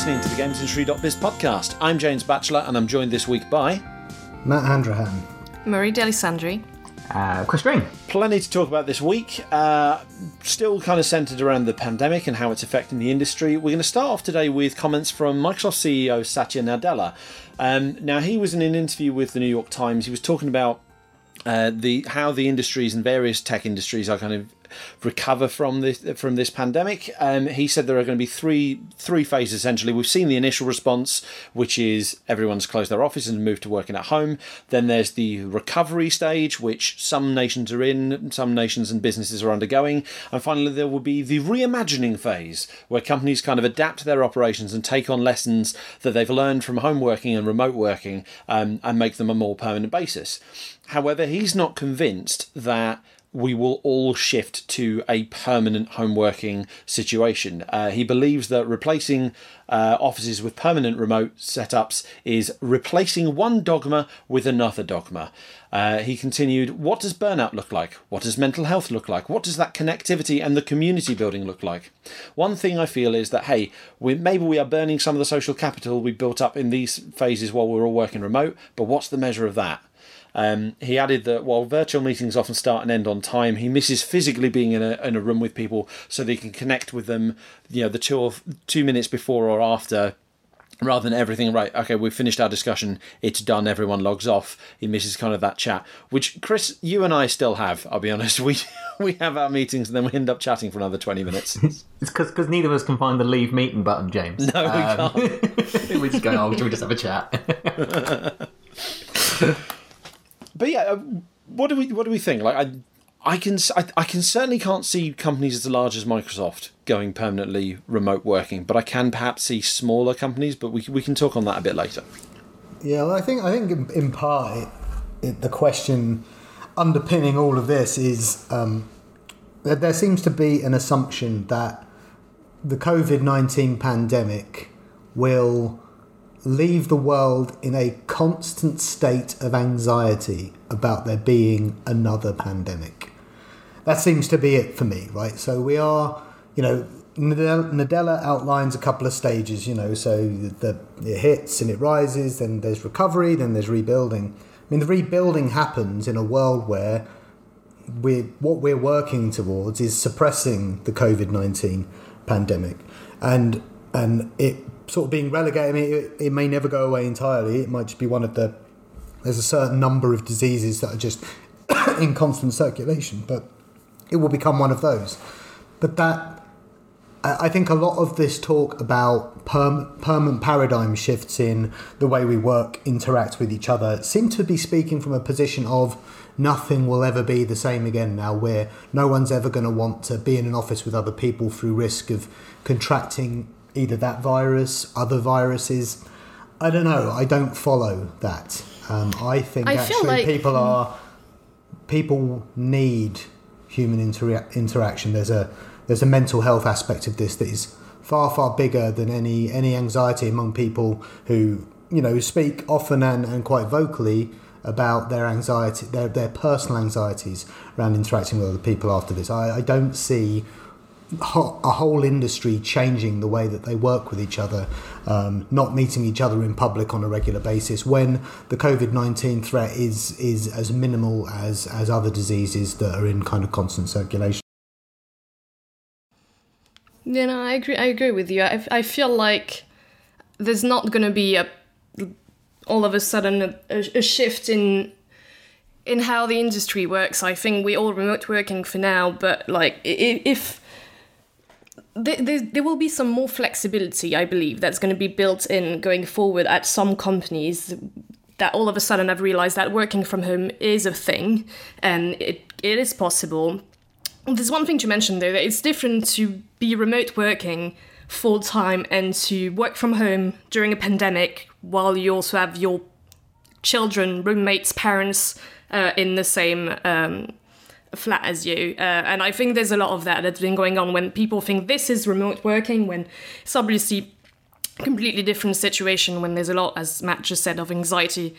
listening to the GamesIndustry.biz podcast. I'm James Batchelor, and I'm joined this week by Matt Handrahan, Marie Dealessandri, uh, Chris Green. Plenty to talk about this week. Uh, still kind of centered around the pandemic and how it's affecting the industry. We're going to start off today with comments from Microsoft CEO Satya Nadella. Um, now, he was in an interview with the New York Times. He was talking about uh, the how the industries and various tech industries are kind of recover from this from this pandemic. Um, he said there are going to be three three phases essentially. We've seen the initial response, which is everyone's closed their offices and moved to working at home. Then there's the recovery stage, which some nations are in, some nations and businesses are undergoing, and finally there will be the reimagining phase, where companies kind of adapt their operations and take on lessons that they've learned from home working and remote working um, and make them a more permanent basis. However, he's not convinced that we will all shift to a permanent home working situation. Uh, he believes that replacing uh, offices with permanent remote setups is replacing one dogma with another dogma. Uh, he continued, What does burnout look like? What does mental health look like? What does that connectivity and the community building look like? One thing I feel is that, hey, we, maybe we are burning some of the social capital we built up in these phases while we're all working remote, but what's the measure of that? Um, he added that while virtual meetings often start and end on time, he misses physically being in a, in a room with people so that he can connect with them, you know, the two or two minutes before or after rather than everything right okay we've finished our discussion. It's done. Everyone logs off. He misses kind of that chat which chris you and i still have i'll be honest. We we have our meetings and then we end up chatting for another 20 minutes. It's because neither of us can find the leave meeting button james. No we um, can't. we just go oh should we just have a chat but yeah, uh, what do we what do we think? Like I. I can I, I can certainly can't see companies as large as Microsoft going permanently remote working, but I can perhaps see smaller companies. But we we can talk on that a bit later. Yeah, well, I think I think in, part it, the question underpinning all of this is um, that there seems to be an assumption that the COVID nineteen pandemic will leave the world in a constant state of anxiety about there being another pandemic. That seems to be it for me, right? So we are, you know, Nadella outlines a couple of stages, you know, so the, it hits and it rises, then there's recovery, then there's rebuilding. I mean, the rebuilding happens in a world where we what we're working towards is suppressing the COVID nineteen pandemic, and and it sort of being relegated. I mean, it, it may never go away entirely. It might just be one of the. There's a certain number of diseases that are just in constant circulation, but it will become one of those. But that I think a lot of this talk about perm, permanent paradigm shifts in the way we work, interact with each other, seem to be speaking from a position of nothing will ever be the same again now, where no one's ever going to want to be in an office with other people through risk of contracting either that virus, other viruses. I don't know. I don't follow that. Um, I think I actually like, people are people need human inter- interaction. There's a there's a mental health aspect of this that is far far bigger than any any anxiety among people who you know speak often and, and quite vocally about their anxiety their their personal anxieties around interacting with other people after this. I, I don't see a whole industry changing the way that they work with each other, um, not meeting each other in public on a regular basis when the COVID nineteen threat is is as minimal as as other diseases that are in kind of constant circulation. Yeah, no, I agree. I agree with you. I, I feel like there's not going to be a all of a sudden a, a shift in in how the industry works. I think we're all remote working for now, but like if there, there, will be some more flexibility, I believe, that's going to be built in going forward at some companies that all of a sudden have realized that working from home is a thing and it, it is possible. There's one thing to mention though that it's different to be remote working full time and to work from home during a pandemic while you also have your children, roommates, parents uh, in the same um, flat as you. Uh, and I think there's a lot of that that's been going on when people think this is remote working, when it's obviously completely different situation, when there's a lot, as Matt just said, of anxiety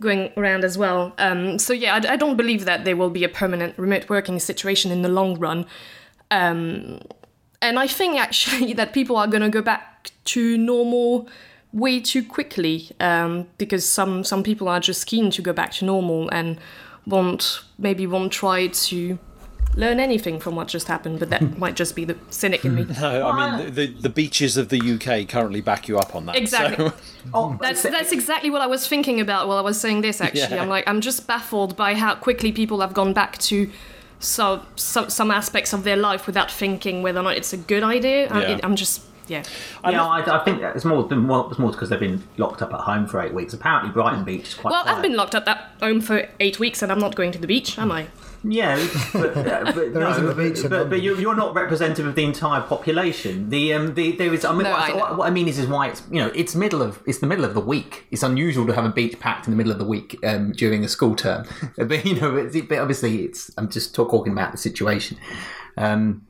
going around as well. Um, so yeah, I, I, don't believe that there will be a permanent remote working situation in the long run. Um, and I think actually that people are going to go back back to normal way too quickly um, because some some people are just keen to go back to normal and won't maybe won't try to learn anything from what just happened but that hmm. might just be the cynic in me hmm. No, I mean the, the beaches of the UK currently back you up on that. Exactly. so- Oh, hmm. That's that's exactly what I was thinking about while I was saying this. Actually, Yeah. I'm like I'm just baffled by how quickly people have gone back to so, so some aspects of their life without thinking whether or not it's a good idea. I- Yeah. it- I'm just yeah. yeah, I, I think it's more than more, it's more because they've been locked up at home for eight weeks. Apparently, Brighton Beach is quite. Well, quiet. I've been locked up at home for eight weeks and I'm not going to the beach, am I? Yeah, but, uh, but no, isn't a beach but, but you're, you're not representative of the entire population. The um, the there is. I mean, No, what, I what, what I mean is, is why it's you know it's middle of it's the middle of the week. It's unusual to have a beach packed in the middle of the week um, during a school term. but you know, it's, but obviously, it's I'm just talking about the situation. Um,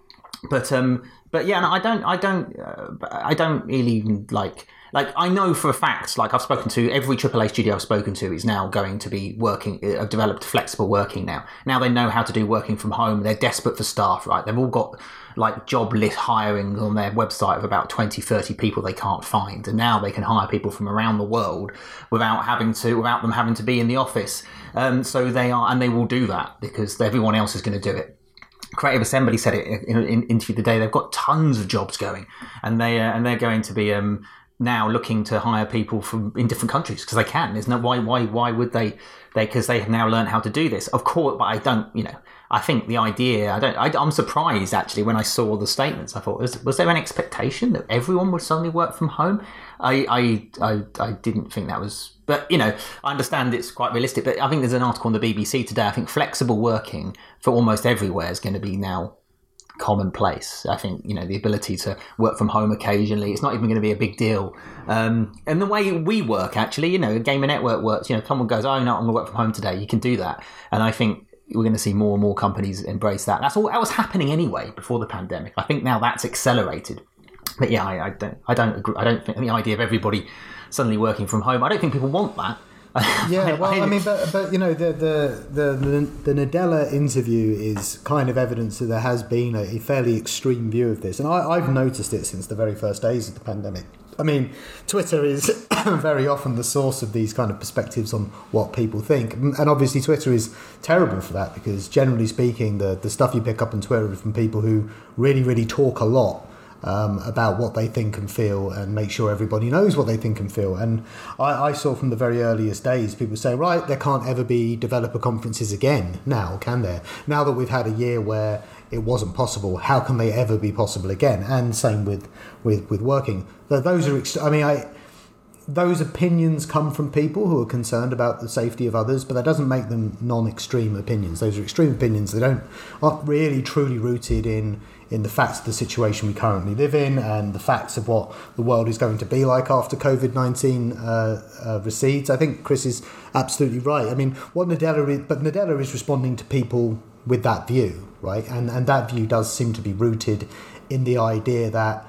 but um, but yeah, no, I don't, I don't, uh, I don't really even like. Like I know for a fact, like I've spoken to every AAA studio I've spoken to is now going to be working. uh, Have developed flexible working now. Now they know how to do working from home. They're desperate for staff, right? They've all got like job list hiring on their website of about 20, 30 people they can't find, and now they can hire people from around the world without having to, without them having to be in the office. Um, so they are, and they will do that because everyone else is going to do it. Creative Assembly said it in an interview today. They've got tons of jobs going, and they uh, and they're going to be um, now looking to hire people from in different countries because they can. There's no why why why would they? They because they have now learned how to do this. Of course, but I don't. You know, I think the idea. I don't. I, I'm surprised actually when I saw the statements. I thought was was there an expectation that everyone would suddenly work from home? I I I, I didn't think that was. But you know, I understand it's quite realistic. But I think there's an article on the BBC today. I think flexible working for almost everywhere is going to be now commonplace. I think you know the ability to work from home occasionally. It's not even going to be a big deal. Um, and the way we work, actually, you know, Gamer Network works. You know, someone goes, "Oh no, I'm going to work from home today." You can do that, and I think we're going to see more and more companies embrace that. That's all that was happening anyway before the pandemic. I think now that's accelerated. But yeah, I, I don't, I don't agree. I don't think the idea of everybody suddenly working from home. I don't think people want that. Yeah, well, I mean, but but you know, the the the the, Nadella interview is kind of evidence that there has been a, a fairly extreme view of this, and I, I've noticed it since the very first days of the pandemic. I mean, Twitter is very often the source of these kind of perspectives on what people think, and obviously Twitter is terrible for that because generally speaking, the the stuff you pick up on Twitter is from people who really really talk a lot um, about what they think and feel and make sure everybody knows what they think and feel. And I, I saw from the very earliest days people say, right, there can't ever be developer conferences again now, can there? Now that we've had a year where it wasn't possible, how can they ever be possible again? And same with, with, with working. Those are, ext- I mean, I, those opinions come from people who are concerned about the safety of others, but that doesn't make them non-extreme opinions. Those are extreme opinions. They don't aren't really truly rooted in in the facts of the situation we currently live in and the facts of what the world is going to be like after COVID nineteen uh, uh, recedes. I think Chris is absolutely right. I mean, what Nadella is, but Nadella is responding to people with that view, right? And and that view does seem to be rooted in the idea that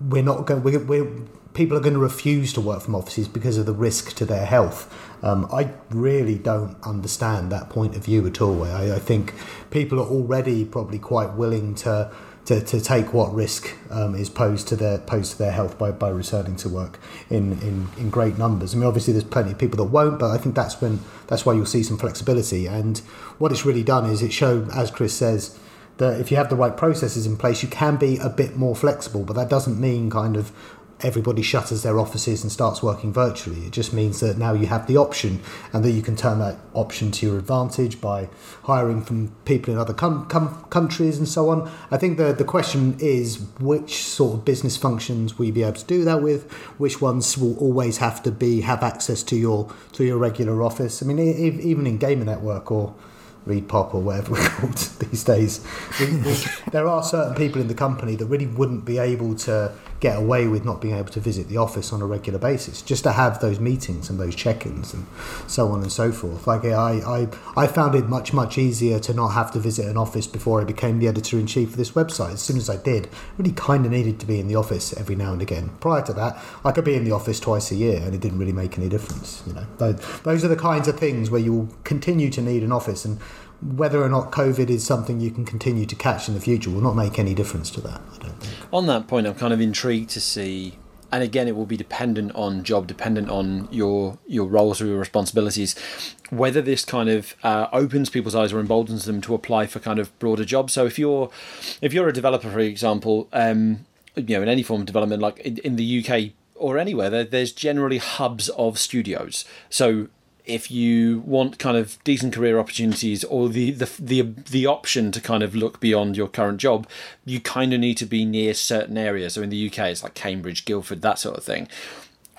we're not going. We're, we're people are going to refuse to work from offices because of the risk to their health. Um, I really don't understand that point of view at all. I, I think people are already probably quite willing to. To, to take what risk um, is posed to their posed to their health by, by returning to work in, in, in great numbers. I mean, obviously there's plenty of people that won't, but I think that's when that's why you'll see some flexibility. And what it's really done is it showed, as Chris says, that if you have the right processes in place, you can be a bit more flexible. But that doesn't mean kind of everybody shutters their offices and starts working virtually. It just means that now you have the option and that you can turn that option to your advantage by hiring from people in other com- com- countries and so on. I think the, the question is which sort of business functions will you be able to do that with? Which ones will always have to be have access to your to your regular office? I mean, even in Gamer Network or ReedPop or whatever we're called these days. there are certain people in the company that really wouldn't be able to get away with not being able to visit the office on a regular basis, just to have those meetings and those check-ins and so on and so forth. Like I, I, I found it much much easier to not have to visit an office before I became the editor in chief of this website. As soon as I did, really kind of needed to be in the office every now and again. Prior to that, I could be in the office twice a year, and it didn't really make any difference. You know, those, those are the kinds of things where you will continue to need an office and whether or not COVID is something you can continue to catch in the future will not make any difference to that. I don't think. On that point, I'm kind of intrigued to see and again, it will be dependent on job, dependent on your your roles or your responsibilities, whether this kind of uh, opens people's eyes or emboldens them to apply for kind of broader jobs. So if you're if you're a developer, for example, um, you know, in any form of development, like in, in the UK or anywhere, there's generally hubs of studios. So if you want kind of decent career opportunities or the the the, the option to kind of look beyond your current job, you kind of need to be near certain areas. So in the UK, it's like Cambridge, Guildford, that sort of thing.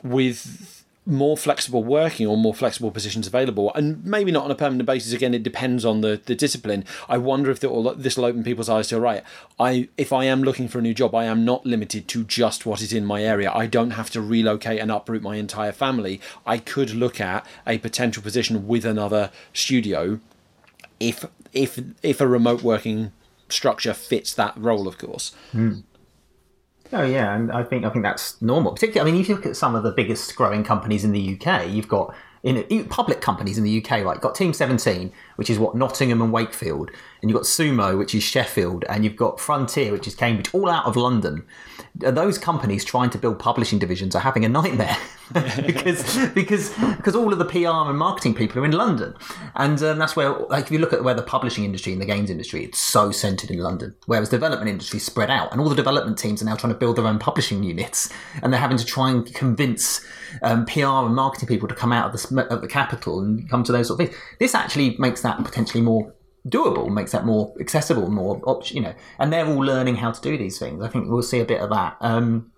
With more flexible working or more flexible positions available, and maybe not on a permanent basis. Again, it depends on the, the discipline. I wonder if this will open people's eyes to right. I if I am looking for a new job, I am not limited to just what is in my area. I don't have to relocate and uproot my entire family. I could look at a potential position with another studio, if if if a remote working structure fits that role, of course. Mm. Oh yeah, and I think I think that's normal. Particularly, I mean, if you look at some of the biggest growing companies in the UK, you've got in public companies in the UK, like got Team 17, which is what Nottingham and Wakefield, and you've got Sumo, which is Sheffield, and you've got Frontier, which is Cambridge, all out of London. Those companies trying to build publishing divisions are having a nightmare because because because all of the PR and marketing people are in London, and um, that's where like if you look at where the publishing industry and the games industry, it's so centered in London, whereas development industry spread out, and all the development teams are now trying to build their own publishing units, and they're having to try and convince um, PR and marketing people to come out of the, of the capital and come to those sort of things. This actually makes that potentially more doable, makes that more accessible, more option, you know. And they're all learning how to do these things. I think we'll see a bit of that. Um,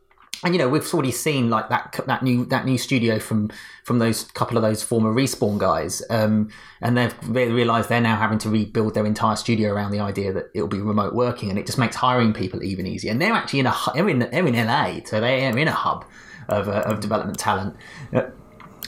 and you know we've already seen like that that new that new studio from from those couple of those former respawn guys um, and they've realized they're now having to rebuild their entire studio around the idea that it'll be remote working and it just makes hiring people even easier and they're actually in a they're in, they're in LA so they're in a hub of, uh, of development talent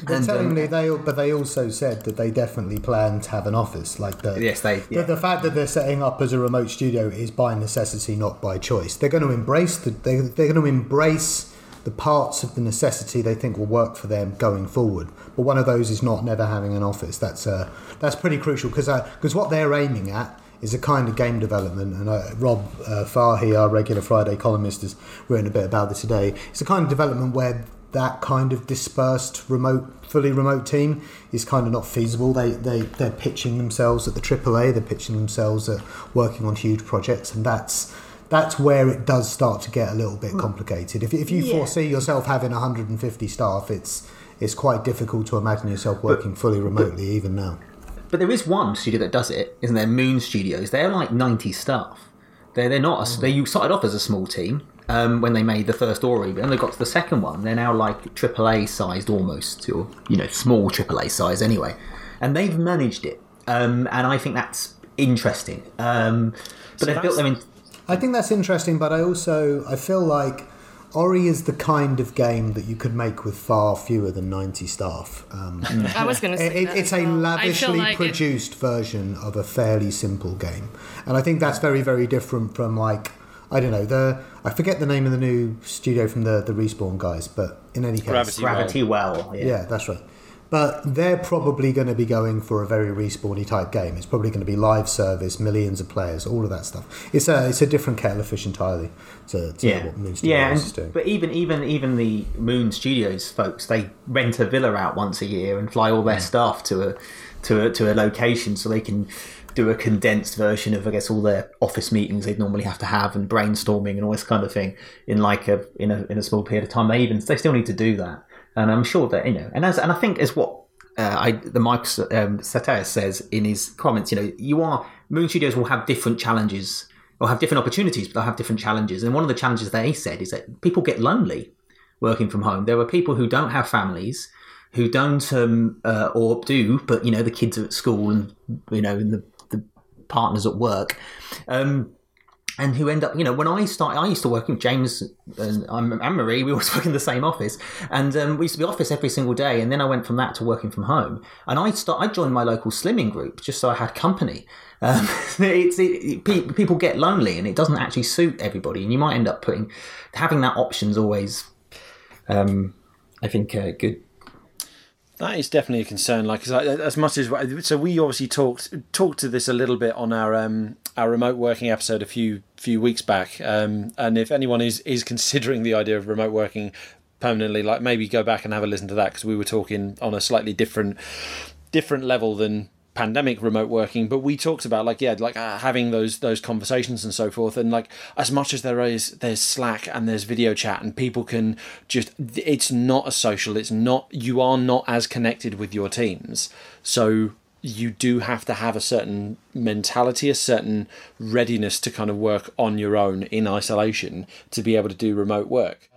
uh, they're telling um, me they, but they also said that they definitely plan to have an office. Like the yes, they yeah. the, the, fact that they're setting up as a remote studio is by necessity, not by choice. They're going to embrace the they, they're going to embrace the parts of the necessity they think will work for them going forward. But one of those is not never having an office. That's uh, that's pretty crucial because because uh, what they're aiming at is a kind of game development, and uh, Rob uh, Fahey, our regular Friday columnist, has written a bit about this today. It's a kind of development where that kind of dispersed remote fully remote team is kind of not feasible. They, they they're pitching themselves at the AAA they're pitching themselves at working on huge projects and that's that's where it does start to get a little bit complicated. If, if you yeah. foresee yourself having 150 staff it's it's quite difficult to imagine yourself working but, fully remotely but, even now. but there is one studio that does it isn't there? Moon studios. They're like 90 staff. They're, they're not a, mm. they you started off as a small team um, when they made the first Ori, but then they got to the second one, they're now like AAA sized almost, or you know, small AAA size anyway, and they've managed it, um, and I think that's interesting. Um, but so they've built them in. I think that's interesting, but I also I feel like Ori is the kind of game that you could make with far fewer than 90 staff. Um, I was going to say it, It's a lavishly like produced it... version of a fairly simple game. And I think that's very, very different from like I don't know the I forget the name of the new studio from the the respawn guys, but in any case, Gravity, Gravity Well. well yeah. yeah. that's right. But they're probably going to be going for a very respawny type game. It's probably going to be live service, millions of players, all of that stuff. It's a it's a different kettle of fish entirely to, to yeah. what Moon Studios yeah, is doing. But even even even the Moon Studios folks, they rent a villa out once a year and fly all their staff to a to a, to a location so they can do a condensed version of I guess all their office meetings they'd normally have to have and brainstorming and all this kind of thing in like a in a in a small period of time. They even they still need to do that, and I'm sure that you know, and as and I think as what uh, I the Mike um, says in his comments, you know, you are Moon Studios will have different challenges or have different opportunities, but they'll have different challenges. And one of the challenges they said is that people get lonely working from home. There are people who don't have families who don't um, uh, or do, but you know the kids are at school and you know in the partners at work. Um, and who end up, you know, when I started, I used to work with James and, Marie. We always work in the same office, and um, we used to be office every single day. And then I went from that to working from home. And I start, I joined my local slimming group just so I had company. Um, it's it, it, people get lonely, and it doesn't actually suit everybody. And you might end up putting having that option's always, um, I think, uh, good that is definitely a concern. Like as much as so, we obviously talked talked to this a little bit on our um, our remote working episode a few few weeks back. Um, and if anyone is is considering the idea of remote working, permanently, like maybe go back and have a listen to that because we were talking on a slightly different different level than pandemic remote working but we talked about like yeah like uh, having those those conversations and so forth and like as much as there is there's slack and there's video chat and people can just it's not a social it's not you are not as connected with your teams. So you do have to have a certain mentality a certain readiness to kind of work on your own in isolation to be able to do remote work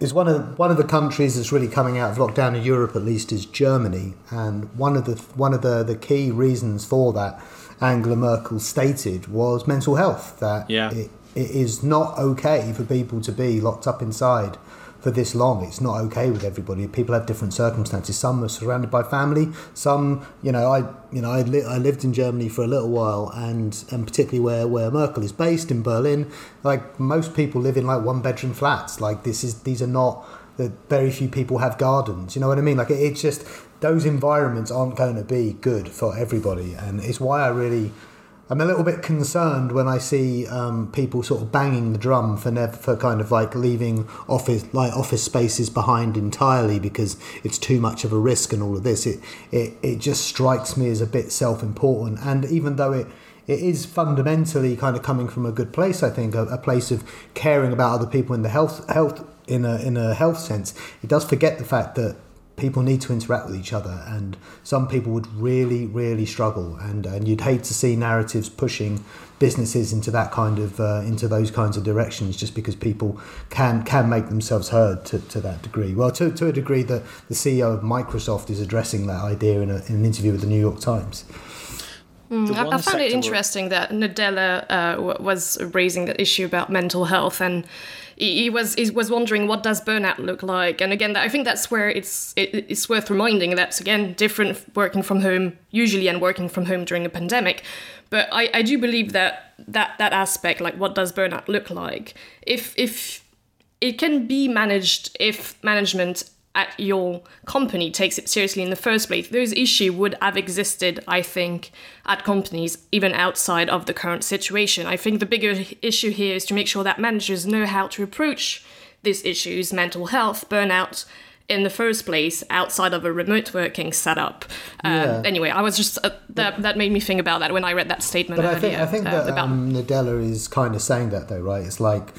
is one of one of the countries that's really coming out of lockdown in Europe, at least, is Germany, and one of the one of the, the key reasons for that, Angela Merkel stated, was mental health. That yeah. it, it is not okay for people to be locked up inside for this long. It's not okay with everybody. People have different circumstances. Some are surrounded by family. Some, you know, I, you know, I, li- I lived in Germany for a little while, and and particularly where where Merkel is based in Berlin, like most people live in like one bedroom flats. Like this is these are not that very few people have gardens. You know what I mean? Like it, it's just those environments aren't going to be good for everybody, and it's why I really I'm a little bit concerned when I see um, people sort of banging the drum for for kind of like leaving office like office spaces behind entirely because it's too much of a risk and all of this. It it, it just strikes me as a bit self important, and even though it it is fundamentally kind of coming from a good place, I think, a, a place of caring about other people in the health health in a in a health sense. It does forget the fact that people need to interact with each other and some people would really really struggle and and you'd hate to see narratives pushing businesses into that kind of uh, into those kinds of directions just because people can can make themselves heard to, to that degree. Well to, to a degree that the CEO of Microsoft is addressing that idea in, a, in an interview with the New York Times. Mm, I, I, found it interesting that Nadella uh, was raising the issue about mental health, and he, he, was he was wondering what does burnout look like. And again, I think that's where it's it, it's worth reminding that's again different working from home usually and working from home during a pandemic. But I, I do believe that that that aspect, like what does burnout look like, if if it can be managed if management at your company takes it seriously in the first place, those issues would have existed, I think, at companies even outside of the current situation. I think the bigger issue here is to make sure that managers know how to approach these issues, mental health, burnout, in the first place outside of a remote working setup. Um, yeah. Anyway, I was just uh, that that made me think about that when I read that statement. But earlier, I think I think uh, that about... um, Nadella is kind of saying that though, right? It's like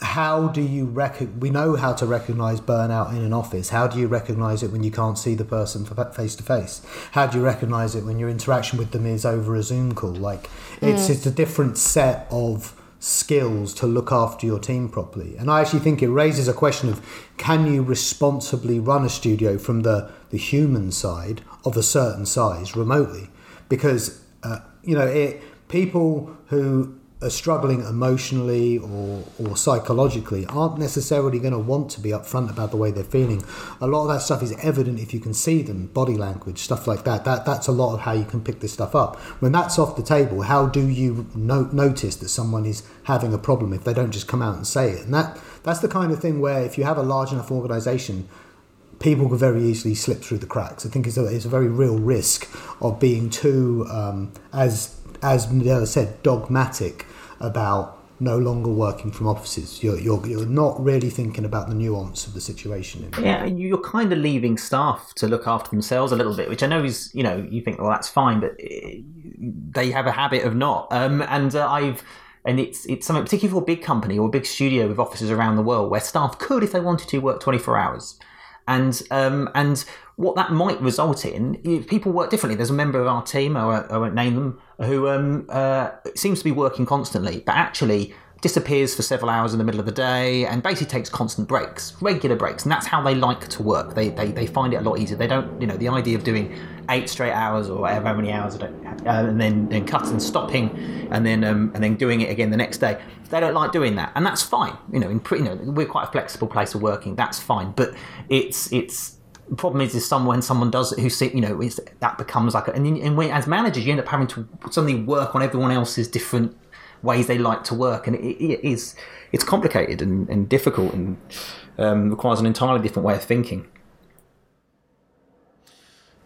how do you rec- we know how to recognize burnout in an office. How do you recognize it when you can't see the person face to face how do you recognize it when your interaction with them is over a zoom call? Like it's mm. it's a different set of skills to look after your team properly. And i actually think it raises a question of can you responsibly run a studio from the the human side of a certain size remotely? Because uh, you know it people who are struggling emotionally or, or psychologically aren't necessarily going to want to be upfront about the way they're feeling. A lot of that stuff is evident if you can see them, body language, stuff like that. That that's a lot of how you can pick this stuff up. When that's off the table, how do you no- notice that someone is having a problem if they don't just come out and say it? And that that's the kind of thing where if you have a large enough organisation, people could very easily slip through the cracks. I think it's a, it's a very real risk of being too, um, as as Nadella said, dogmatic about no longer working from offices. You're, you're, you're not really thinking about the nuance of the situation. Yeah, and you're kind of leaving staff to look after themselves a little bit, which I know is, you know, you think, well, that's fine, but eh, they have a habit of not. Um, and uh, I've, and it's it's something particularly for a big company or a big studio with offices around the world where staff could, if they wanted to, work 24 hours. And um, and what that might result in, people work differently. There's a member of our team, I won't, I won't name them, who um, uh, seems to be working constantly, but actually disappears for several hours in the middle of the day and basically takes constant breaks, regular breaks. And that's how they like to work. They, they, they find it a lot easier. They don't, you know, the idea of doing eight straight hours or whatever, how many hours, uh, and then, then cutting and stopping and then, um, and then doing it again the next day. They don't like doing that. And that's fine. You know, in pre, you know, we're quite a flexible place of working. That's fine. But it's, it's, the problem is, is someone someone does who see you know that becomes like a, and, and when, as managers you end up having to suddenly work on everyone else's different ways they like to work and it, it is it's complicated and, and difficult and um, requires an entirely different way of thinking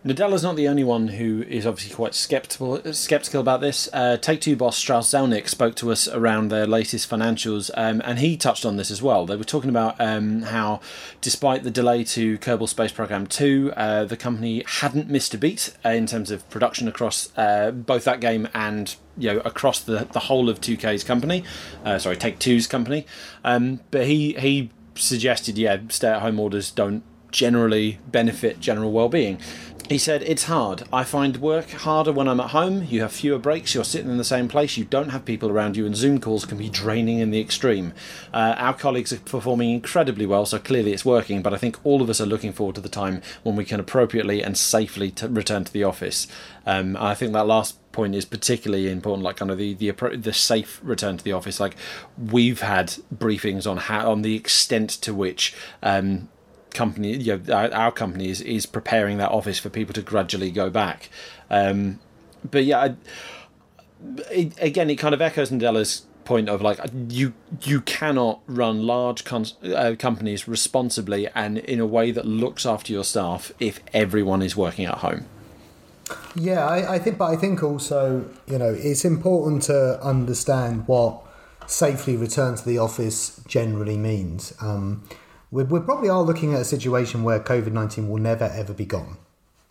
Nadella's not the only one who is obviously quite skeptical skeptical about this. Uh, Take Two boss Strauss Zelnick spoke to us around their latest financials, um, and he touched on this as well. They were talking about um, how, despite the delay to Kerbal Space Program Two, uh, the company hadn't missed a beat uh, in terms of production across uh, both that game and you know across the the whole of 2K's company. Uh, sorry, Take Two's company. Um, but he he suggested, yeah, stay at home orders don't generally benefit general well-being. He said, It's hard. I find work harder when I'm at home. You have fewer breaks, you're sitting in the same place, you don't have people around you, and Zoom calls can be draining in the extreme. Uh, our colleagues are performing incredibly well, so clearly it's working, but I think all of us are looking forward to the time when we can appropriately and safely t- return to the office. Um, I think that last point is particularly important like kind of the the the safe return to the office like we've had briefings on how on the extent to which um, company, you know, our, our, company is, is preparing that office for people to gradually go back. Um, but yeah, I, it, again, it kind of echoes Nadella's point of like you you cannot run large con- uh, companies responsibly and in a way that looks after your staff if everyone is working at home. Yeah, I, I think, but I think also you know it's important to understand what safely return to the office generally means. Um, we, we probably are looking at a situation where COVID 19 will never ever be gone.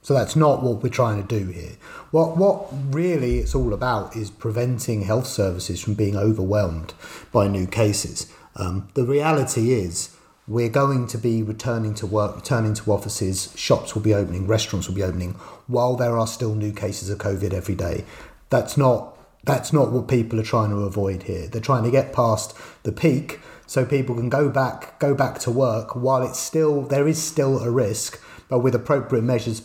So that's not what we're trying to do here. What what really it's all about is preventing health services from being overwhelmed by new cases. Um, the reality is we're going to be returning to work, returning to offices, shops will be opening, restaurants will be opening while there are still new cases of COVID every day. That's not that's not what people are trying to avoid here. They're trying to get past the peak so people can go back go back to work while it's still there is still a risk, but with appropriate measures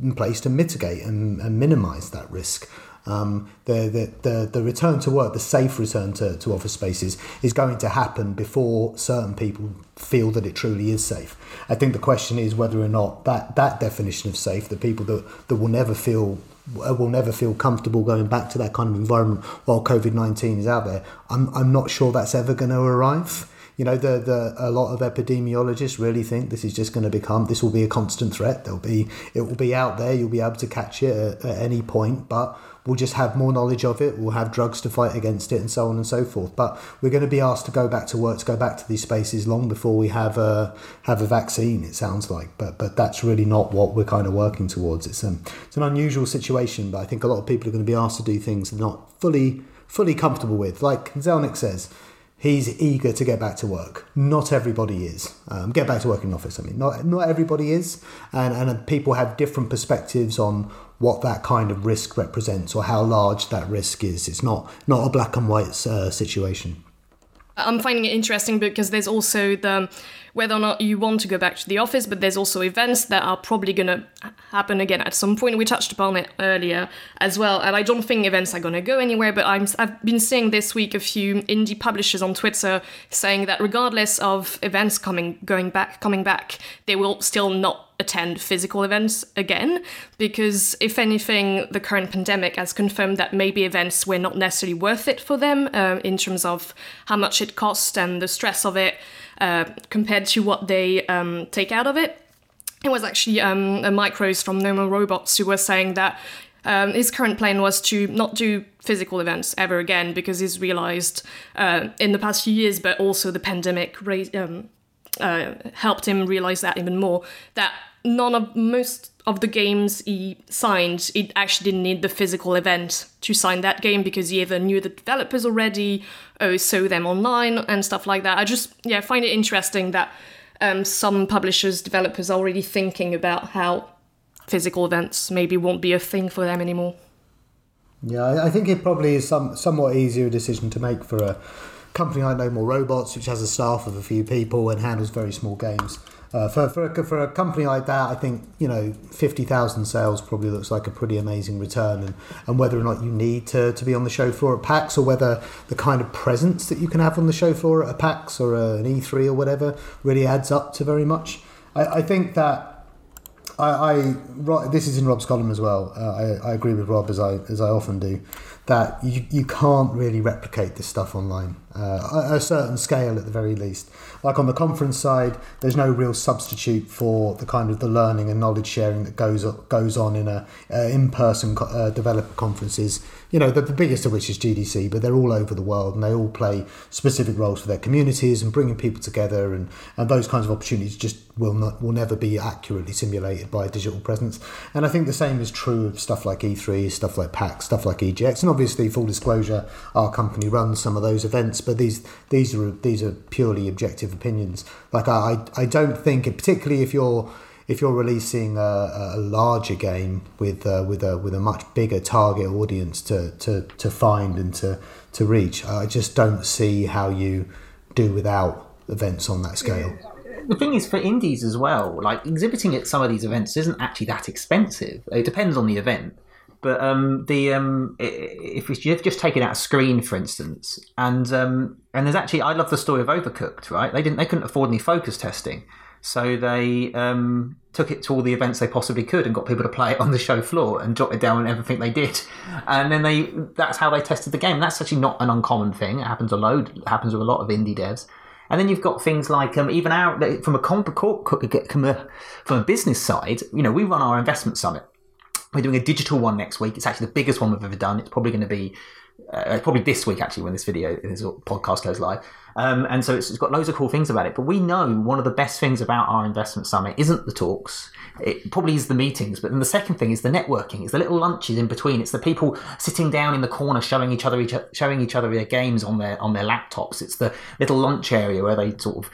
in place to mitigate and, and minimise that risk. Um, the, the, the, the return to work, the safe return to, to office spaces, is going to happen before certain people feel that it truly is safe. I think the question is whether or not that, that definition of safe, the people that, that will never feel will never feel comfortable going back to that kind of environment while COVID nineteen is out there. I'm I'm not sure that's ever going to arrive. You know, the the a lot of epidemiologists really think this is just going to become this will be a constant threat. There'll be it will be out there. You'll be able to catch it at, at any point, but we'll just have more knowledge of it. We'll have drugs to fight against it, and so on and so forth. But we're going to be asked to go back to work, to go back to these spaces long before we have a have a vaccine. It sounds like, but but that's really not what we're kind of working towards. It's um it's an unusual situation, but I think a lot of people are going to be asked to do things they're not fully fully comfortable with. Like Zelnick says, he's eager to get back to work. Not everybody is. Um, get back to work in the office. I mean, not not everybody is, and and people have different perspectives on what that kind of risk represents or how large that risk is. It's not not a black and white uh, situation. I'm finding it interesting because there's also the whether or not you want to go back to the office, but there's also events that are probably going to happen again at some point. We touched upon it earlier as well, and I don't think events are going to go anywhere. But I'm, I've been seeing this week a few indie publishers on Twitter saying that regardless of events coming going back coming back, they will still not attend physical events again because if anything the current pandemic has confirmed that maybe events were not necessarily worth it for them uh, in terms of how much it cost and the stress of it uh, compared to what they um, take out of it. It was actually um, a Mike Rose from No More Robots who was saying that um, his current plan was to not do physical events ever again because he's realized uh, in the past few years, but also the pandemic um, uh, helped him realize that even more that none of most of the games he signed, it actually didn't need the physical event to sign that game because he either knew the developers already or saw them online and stuff like that. I just yeah find it interesting that um, some publishers, developers are already thinking about how physical events maybe won't be a thing for them anymore. Yeah, I think it probably is some somewhat easier decision to make for a company like No More Robots, which has a staff of a few people and handles very small games. Uh, for, for, a, for a company like that, I think you know fifty thousand sales probably looks like a pretty amazing return, and, and whether or not you need to, to be on the show floor at PAX, or whether the kind of presence that you can have on the show floor at a PAX or a, an E3 or whatever really adds up to very much. I, I think that I, I, this is in Rob's column as well. Uh, I, I agree with Rob as I as I often do that you, you can't really replicate this stuff online uh, at a certain scale at the very least. Like on the conference side there's no real substitute for the kind of the learning and knowledge sharing that goes goes on in a uh, in-person uh, developer conferences. You know the, the biggest of which is GDC but they're all over the world and they all play specific roles for their communities and bringing people together and, and those kinds of opportunities just will not will never be accurately simulated by a digital presence. And I think the same is true of stuff like E3 stuff like PAX stuff like EGX and obviously full disclosure our company runs some of those events but these these are these are purely objective opinions like I I don't think particularly if you're if you're releasing a, a larger game with uh, with a with a much bigger target audience to, to, to find and to, to reach, I just don't see how you do without events on that scale. The thing is, for indies as well, like exhibiting at some of these events isn't actually that expensive. It depends on the event. But um, the um, if you've just taken out a screen, for instance, and um, and there's actually I love the story of Overcooked, right? They didn't they couldn't afford any focus testing, so they um, took it to all the events they possibly could and got people to play it on the show floor and jot it down everything they did. And then they that's how they tested the game. That's actually not an uncommon thing. It happens a load. It happens with a lot of indie devs. And then you've got things like um, even our from a from a business side. You know, we run our investment summit. We're doing a digital one next week. It's actually the biggest one we've ever done. It's probably going to be uh, probably this week actually when this video this podcast goes live. Um, and so it's, it's got loads of cool things about it. But we know one of the best things about our investment summit isn't the talks. It probably is the meetings. But then the second thing is the networking. It's the little lunches in between. It's the people sitting down in the corner showing each other each, showing each other their games on their on their laptops. It's the little lunch area where they sort of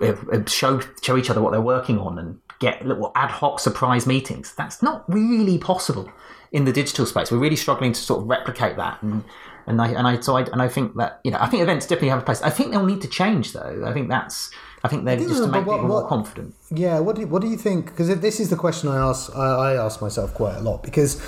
uh, uh, show show each other what they're working on and get little ad hoc surprise meetings that's not really possible in the digital space. We're really struggling to sort of replicate that, and and I and I so I and I think that you know I think events definitely have a place. I think they'll need to change though. I think that's I think they're just to make what, people what, more confident. Yeah. What do you, what do you think? Because this is the question I ask I, I ask myself quite a lot because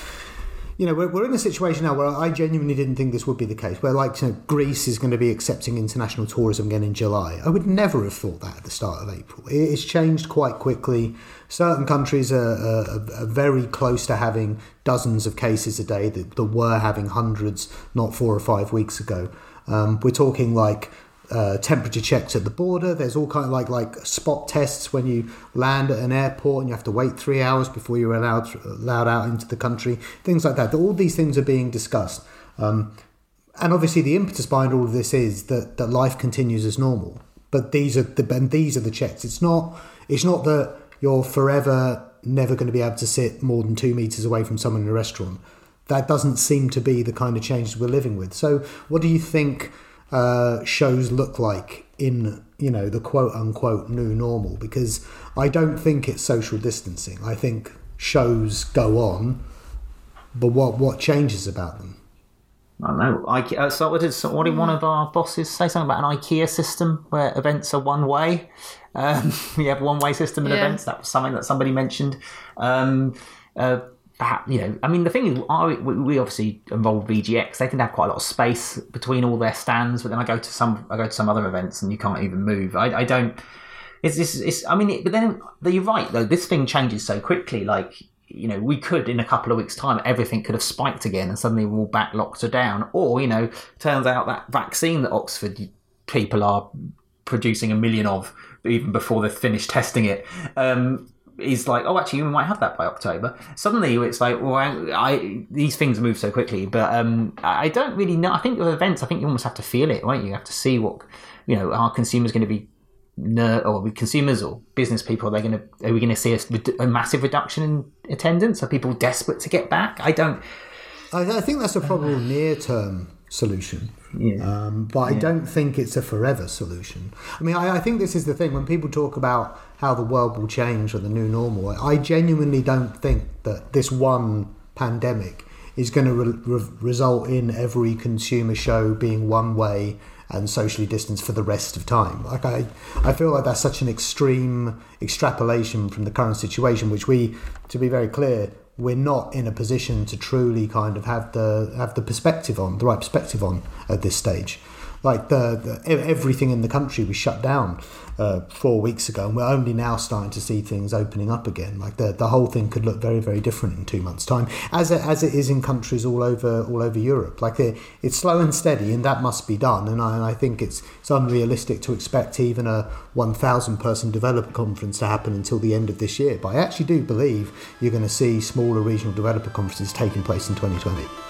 you know, we're, we're in a situation now where I genuinely didn't think this would be the case. Where, like, you know, Greece is going to be accepting international tourism again in July. I would never have thought that at the start of April. It's changed quite quickly. Certain countries are, are, are very close to having dozens of cases a day that, that were having hundreds not four or five weeks ago. Um, we're talking like uh, temperature checks at the border. There's all kind of like like spot tests when you land at an airport and you have to wait three hours before you're allowed allowed out into the country. Things like that. All these things are being discussed. Um, and obviously, the impetus behind all of this is that, that life continues as normal. But these are the and these are the checks. It's not it's not that you're forever never going to be able to sit more than two meters away from someone in a restaurant. That doesn't seem to be the kind of changes we're living with. So, what do you think? Uh, shows look like in you know the quote unquote new normal because I don't think it's social distancing. I think shows go on, but what what changes about them? I don't know. I, uh, so what did, so what did one of our bosses say something about an IKEA system where events are one way? Um, we have one way system in yeah. events. That was something that somebody mentioned. Um, uh, perhaps you know i mean the thing is I, we obviously involve EGX they can have quite a lot of space between all their stands but then i go to some i go to some other events and you can't even move. I, I don't it's this it's i mean it, but then you're right though. This thing changes so quickly like you know we could in a couple of weeks time everything could have spiked again and suddenly we're all back locked or down. Or you know turns out that vaccine that oxford people are producing a million of even before they've finished testing it um, is like, oh, actually, we might have that by October. Suddenly, it's like, well, I, I these things move so quickly, but um, I don't really know. I think with events, I think you almost have to feel it, right? You have to see what you know. Are consumers going to be ner- or consumers or business people? Are going to are we going to see a, a massive reduction in attendance? Are people desperate to get back? I don't. I, I think that's a probably near term solution. Yeah. Um, but I don't think it's a forever solution. I mean, I, I, think this is the thing when people talk about how the world will change or the new normal. I genuinely don't think that this one pandemic is going to re- re- result in every consumer show being one way and socially distanced for the rest of time. Like I, I feel like that's such an extreme extrapolation from the current situation, which we, to be very clear, we're not in a position to truly kind of have the have the perspective on the right perspective on at this stage. Like the, the everything in the country was shut down uh, four weeks ago, and we're only now starting to see things opening up again. Like the the whole thing could look very very different in two months' time, as it, as it is in countries all over all over Europe. Like it, it's slow and steady, and that must be done. And I, and I think it's it's unrealistic to expect even a one thousand person developer conference to happen until the end of this year. But I actually do believe you're going to see smaller regional developer conferences taking place in 2020.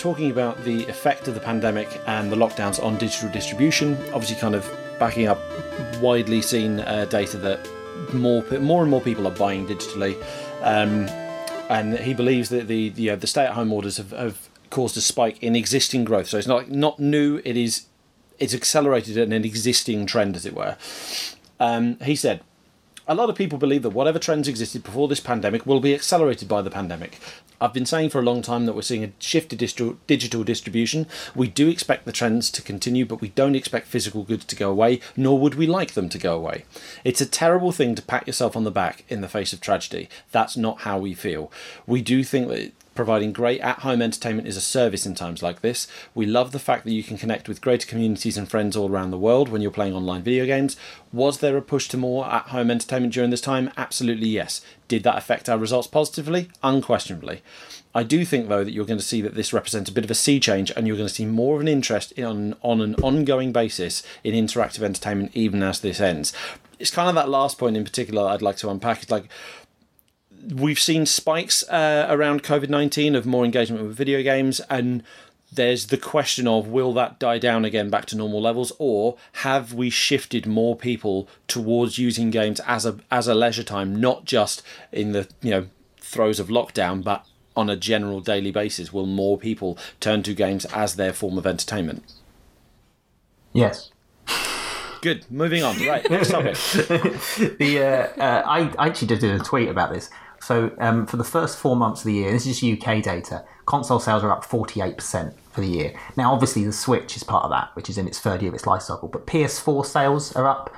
Talking about the effect of the pandemic and the lockdowns on digital distribution. Obviously, kind of backing up widely seen uh, data that more more and more people are buying digitally, um, and he believes that the the, uh, the stay at home orders have, have caused a spike in existing growth. So it's not not new. It is it's accelerated an existing trend, as it were. Um, he said a lot of people believe that whatever trends existed before this pandemic will be accelerated by the pandemic. I've been saying for a long time that we're seeing a shift to distri- digital distribution. We do expect the trends to continue, but we don't expect physical goods to go away, nor would we like them to go away. It's a terrible thing to pat yourself on the back in the face of tragedy. That's not how we feel. We do think that providing great at home entertainment is a service in times like this. We love the fact that you can connect with greater communities and friends all around the world when you're playing online video games. Was there a push to more at home entertainment during this time? Absolutely yes. Did that affect our results positively? Unquestionably. I do think, though, that you're going to see that this represents a bit of a sea change, and you're going to see more of an interest in, on an ongoing basis in interactive entertainment, even as this ends. It's kind of that last point in particular I'd like to unpack. It's like we've seen spikes uh, around COVID 19 of more engagement with video games, and there's the question of will that die down again back to normal levels, or have we shifted more people towards using games as a as a leisure time, not just in the you know throes of lockdown, but on a general daily basis? Will more people turn to games as their form of entertainment? Yes. Good. Moving on. Right. Next topic. the uh, uh, I, I actually did a tweet about this. So um, for the first four months of the year, this is UK data, console sales are up 48% for the year. Now, obviously, the Switch is part of that, which is in its third year of its life cycle, but PS4 sales are up.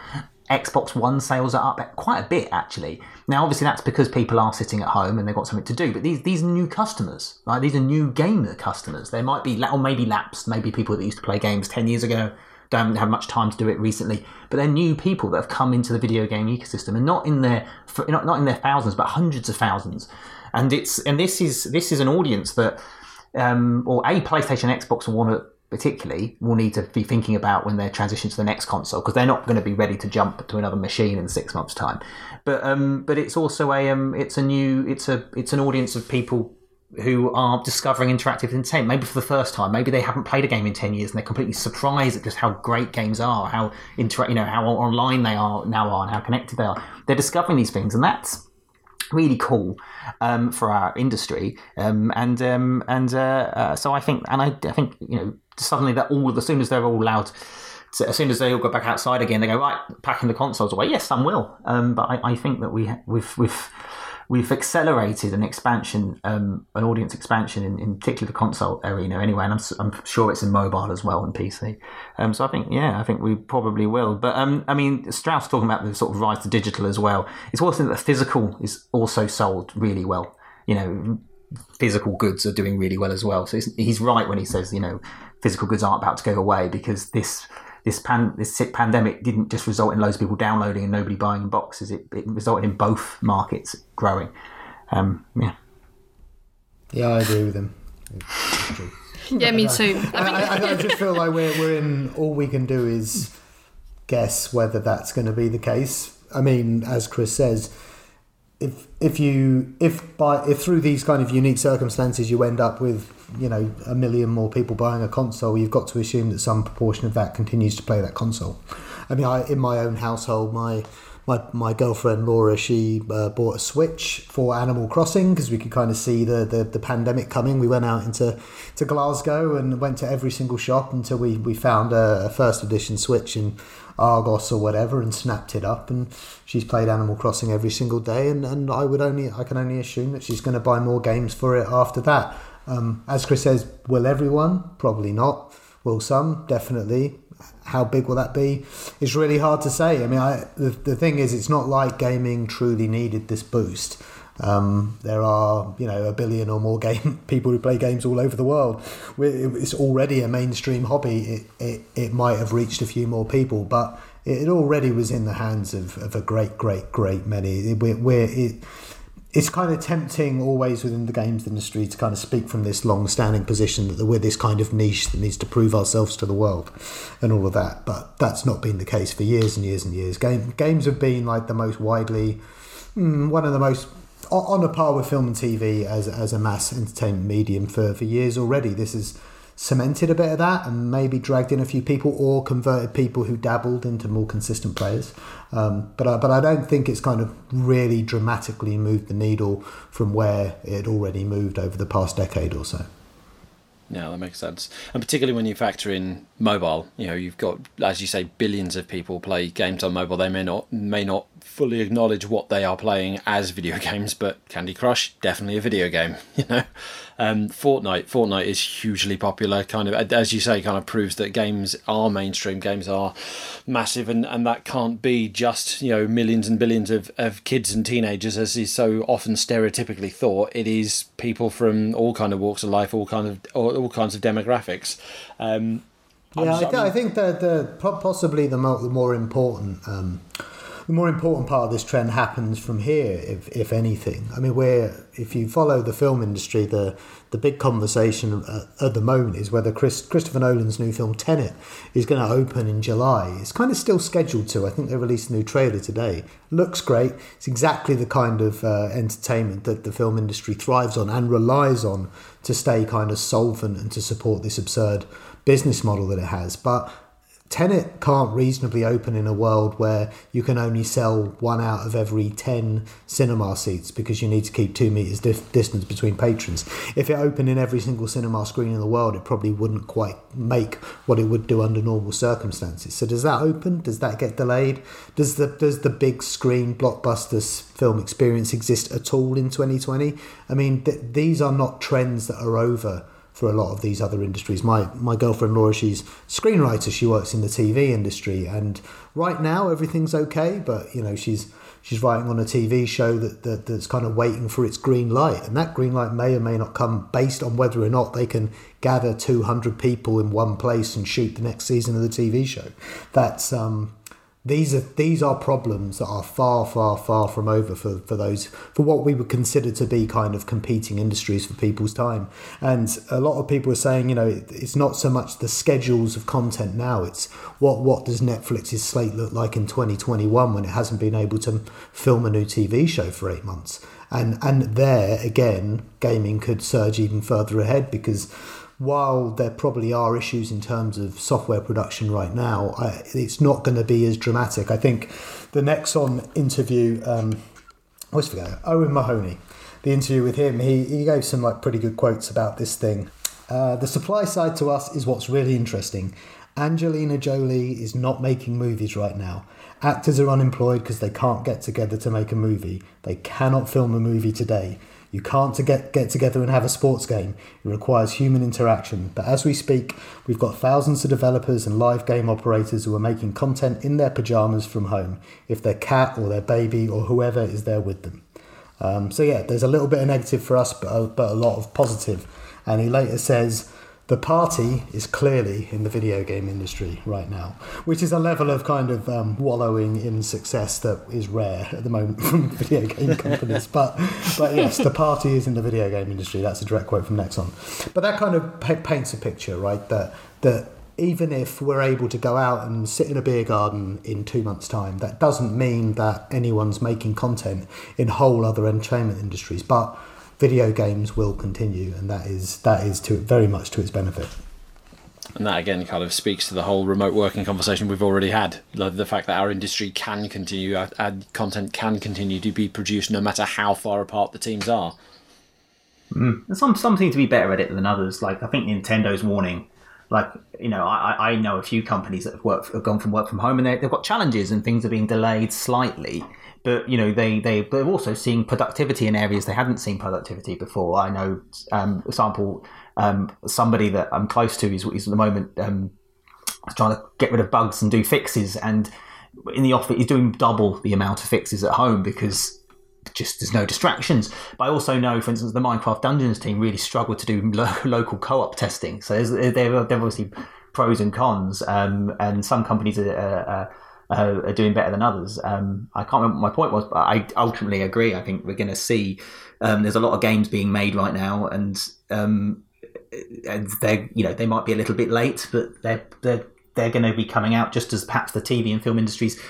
Xbox One sales are up quite a bit actually. Now, obviously, that's because people are sitting at home and they've got something to do. But these these are new customers, right? These are new gamer customers. They might be or maybe lapsed, maybe people that used to play games ten years ago don't have much time to do it recently, but they're new people that have come into the video game ecosystem, and not in their not not in their thousands, but hundreds of thousands. And it's and this is this is an audience that, um, or a PlayStation, Xbox and One particularly will need to be thinking about when they transition to the next console because they're not going to be ready to jump to another machine in six months' time. But um, but it's also a um, it's a new it's a it's an audience of people who are discovering interactive entertainment, maybe for the first time. Maybe they haven't played a game in ten years and they're completely surprised at just how great games are, how inter- you know how online they are now are, and how connected they are. They're discovering these things, and that's really cool um, for our industry. Um, and um, and uh, uh, so I think, and I, I, think you know, suddenly that all as soon as they're all allowed. As soon as they all go back outside again, they go right, packing the consoles away. Yes, some will, um, but I, I, think that we we've we've we've accelerated an expansion, um, an audience expansion in, in particularly the console arena anyway, and I'm, I'm sure it's in mobile as well and PC. Um, so I think, yeah, I think we probably will. But um, I mean, Strauss talking about the sort of rise to digital as well. It's also that physical is also sold really well. You know, physical goods are doing really well as well. So he's right when he says, you know, physical goods aren't about to go away because this this pan this pandemic didn't just result in loads of people downloading and nobody buying boxes. It, it resulted in both markets growing. Um, yeah. Yeah, I agree with him. yeah, me too. I, mean, I, I, just feel like we're we're in. All we can do is guess whether that's going to be the case. I mean, as Chris says, if if you if by if through these kind of unique circumstances you end up with you know a million more people buying a console, you've got to assume that some proportion of that continues to play that console. I mean, I in my own household, my my, my girlfriend Laura, she uh, bought a Switch for Animal Crossing because we could kind of see the, the, the, pandemic coming. We went out into to Glasgow and went to every single shop until we, we found a, a first edition Switch in Argos or whatever and snapped it up. And she's played Animal Crossing every single day. And, and I would only I can only assume that she's going to buy more games for it after that. Um, as Chris says, will everyone? Probably not. Will some? Definitely. How big will that be? It's really hard to say. I mean, I, the, the thing is, it's not like gaming truly needed this boost. Um, there are, you know, a billion or more game people who play games all over the world. It's already a mainstream hobby. It, it, it might have reached a few more people, but it, already was in the hands of, of a great, great, great many. We're, we're it, it's kind of tempting always within the games industry to kind of speak from this long-standing position that we're this kind of niche that needs to prove ourselves to the world and all of that but that's not been the case for years and years and years. Game, games have been like the most widely mm, one of the most on a par with film and tv as, as a mass entertainment medium for, for years already. This is cemented a bit of that and maybe dragged in a few people or converted people who dabbled into more consistent players. Um, but I, but I don't think it's kind of really dramatically moved the needle from where it already moved over the past decade or so. Yeah, that makes sense. And particularly when you factor in mobile, you know, you've got, as you say, billions of people play games on mobile. They may not may not fully acknowledge what they are playing as video games, but Candy Crush definitely a video game. You know, um, Fortnite Fortnite is hugely popular. Kind of as you say, kind of proves that games are mainstream. Games are massive, and, and that can't be just you know millions and billions of, of kids and teenagers, as is so often stereotypically thought. It is people from all kind of walks of life, all kind of all, all kinds of demographics. Um, yeah, I, th- I, think that the possibly the more, the more important um, the more important part of this trend happens from here, if, if anything. I mean, where if you follow the film industry, the the big conversation at the moment is whether Chris, Christopher Nolan's new film Tenet is going to open in July. It's kind of still scheduled to. I think they released a new trailer today. Looks great. It's exactly the kind of uh, entertainment that the film industry thrives on and relies on to stay kind of solvent and to support this absurd business model that it has. But Tenet can't reasonably open in a world where you can only sell one out of every 10 cinema seats because you need to keep two metres dif- distance between patrons. If it opened in every single cinema screen in the world, it probably wouldn't quite make what it would do under normal circumstances. So, does that open? Does that get delayed? Does the, does the big screen blockbuster film experience exist at all in 2020? I mean, th- these are not trends that are over for a lot of these other industries. My my girlfriend Laura, she's screenwriter. She works in the TV industry, and right now everything's okay. But you know, she's she's writing on a TV show that, that that's kind of waiting for its green light, and that green light may or may not come based on whether or not they can gather two hundred people in one place and shoot the next season of the TV show. That's um these are these are problems that are far far far from over for, for those for what we would consider to be kind of competing industries for people's time. And a lot of people are saying you know it's not so much the schedules of content now it's what what does netflix's slate look like in 2021 when it hasn't been able to film a new tv show for eight months? And and there again gaming could surge even further ahead because while there probably are issues in terms of software production right now, I, it's not going to be as dramatic. I think the Nexon interview, um, I always forget, Owen Mahoney, the interview with him, he, he gave some like pretty good quotes about this thing. Uh, the supply side to us is what's really interesting. Angelina Jolie is not making movies right now. Actors are unemployed because they can't get together to make a movie. They cannot film a movie today. You can't to get, get together and have a sports game. It requires human interaction. But as we speak, we've got thousands of developers and live game operators who are making content in their pajamas from home, if their cat or their baby or whoever is there with them. Um, so, yeah, there's a little bit of negative for us, but a, but a lot of positive. And he later says, the party is clearly in the video game industry right now, which is a level of kind of um, wallowing in success that is rare at the moment from video game companies. but but yes, the party is in the video game industry. That's a direct quote from Nexon. But that kind of paints a picture, right? That that even if we're able to go out and sit in a beer garden in two months' time, that doesn't mean that anyone's making content in whole other entertainment industries. But video games will continue, and that is that is to very much to its benefit. And that again kind of speaks to the whole remote working conversation we've already had. The fact that our industry can continue, ad content can continue to be produced no matter how far apart the teams are. Mm. Some some seem to be better at it than others. Like I think Nintendo's warning like you know, I, I know a few companies that have worked have gone from work from home and they've got challenges and things are being delayed slightly. But you know, they they but also seeing productivity in areas they hadn't seen productivity before. I know, um, example, um, somebody that I'm close to is, is at the moment um, trying to get rid of bugs and do fixes, and in the office he's doing double the amount of fixes at home because just there's no distractions. But I also know, for instance, the Minecraft Dungeons team really struggled to do lo- local co-op testing. So there's, there are obviously pros and cons, um, and some companies are, are, are, are, doing better than others. Um, I can't remember what my point was, but I ultimately agree. I think we're going to see um, there's a lot of games being made right now, and um, and they you know they might be a little bit late, but they're they're they're going to be coming out just as perhaps the TV and film industries.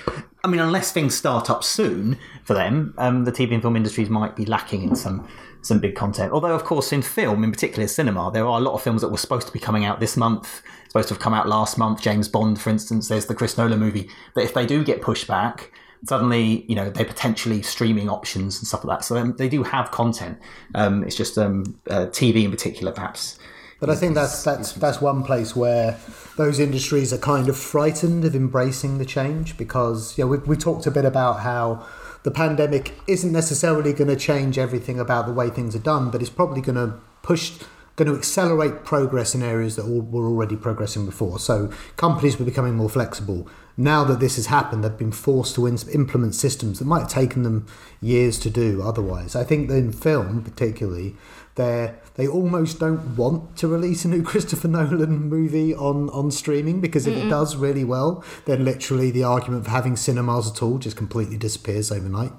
I mean, unless things start up soon for them, um, the TV and film industries might be lacking in some some big content. Although, of course, in film, in particular cinema, there are a lot of films that were supposed to be coming out this month, supposed to have come out last month. James Bond, for instance, there's the Chris Nolan movie. But if they do get pushed back, suddenly, you know, they're potentially streaming options and stuff like that. So um, they do have content. Um, it's just um, uh, TV in particular, perhaps but I think that's that's that's one place where those industries are kind of frightened of embracing the change because you know we we talked a bit about how the pandemic isn't necessarily going to change everything about the way things are done, but it's probably going to push going to accelerate progress in areas that were already progressing before. So companies were becoming more flexible. Now that this has happened, they've been forced to implement systems that might have taken them years to do otherwise. I think that in film, particularly, they they almost don't want to release a new Christopher Nolan movie on on streaming because if Mm-mm. it does really well, then literally the argument for having cinemas at all just completely disappears overnight,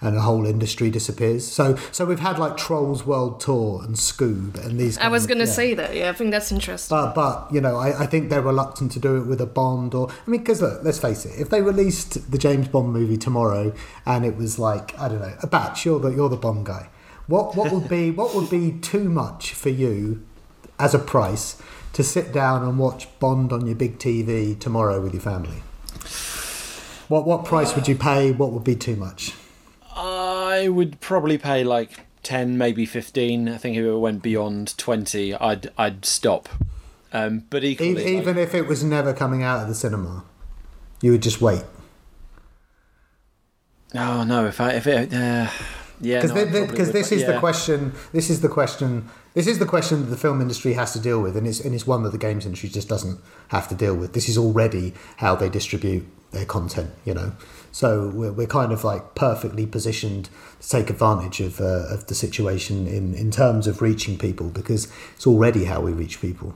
and a whole industry disappears. So so we've had like Trolls World Tour and Scoob and these. I was going to yeah. say that. Yeah, I think that's interesting. But but you know I, I think they're reluctant to do it with a Bond or I mean because look let's face it if they released the James Bond movie tomorrow and it was like I don't know a batch you're the you're the Bond guy what what would be what would be too much for you as a price to sit down and watch Bond on your big TV tomorrow with your family? What what price would you pay? What would be too much? I would probably pay like ten, maybe fifteen. I think if it went beyond twenty, I'd I'd stop. Um, but equally, even like, if it was never coming out of the cinema, you would just wait. Oh no! If I if it. Uh, yeah, because no, this is yeah. the question. This is the question. This is the question that the film industry has to deal with, and it's and it's one that the games industry just doesn't have to deal with. This is already how they distribute their content. You know, so we're, we're kind of like perfectly positioned to take advantage of uh, of the situation in in terms of reaching people because it's already how we reach people.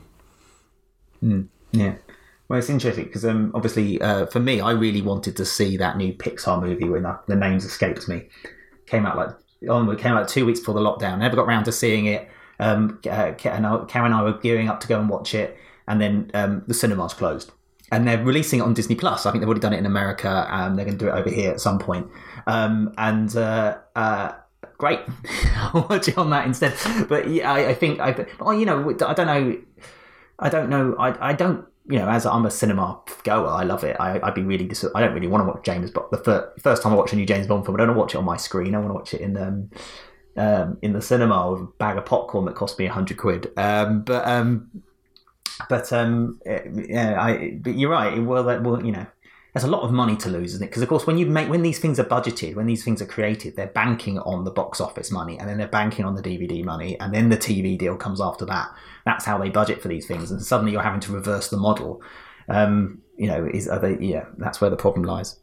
Mm, yeah. Well, it's interesting because um, obviously, uh, for me, I really wanted to see that new Pixar movie when the, the names escaped me came out like on came out two weeks before the lockdown. Never got around to seeing it. Um, uh, Karen and I were gearing up to go and watch it, and then um, the cinemas closed. And they're releasing it on Disney Plus. I think they've already done it in America. and they're going to do it over here at some point. Um, and uh, uh, great, I'll watch it on that instead. But yeah, I, I think I. Oh, you know, I don't know. I don't know. I, I don't you know, as I'm a cinema goer, I love it. I, would be really, dis- I don't really want to watch James Bond. The fir- first time I watch a new James Bond film, I don't want to watch it on my screen. I want to watch it in um, um, in the cinema with a bag of popcorn that cost me hundred quid. Um, but um, but um, yeah, I. But you're right. Well, well, you know, there's a lot of money to lose, isn't it? Because of course, when you make when these things are budgeted, when these things are created, they're banking on the box office money, and then they're banking on the DVD money, and then the TV deal comes after that. That's how they budget for these things, and suddenly you're having to reverse the model. Um, you know, is are they? Yeah, that's where the problem lies.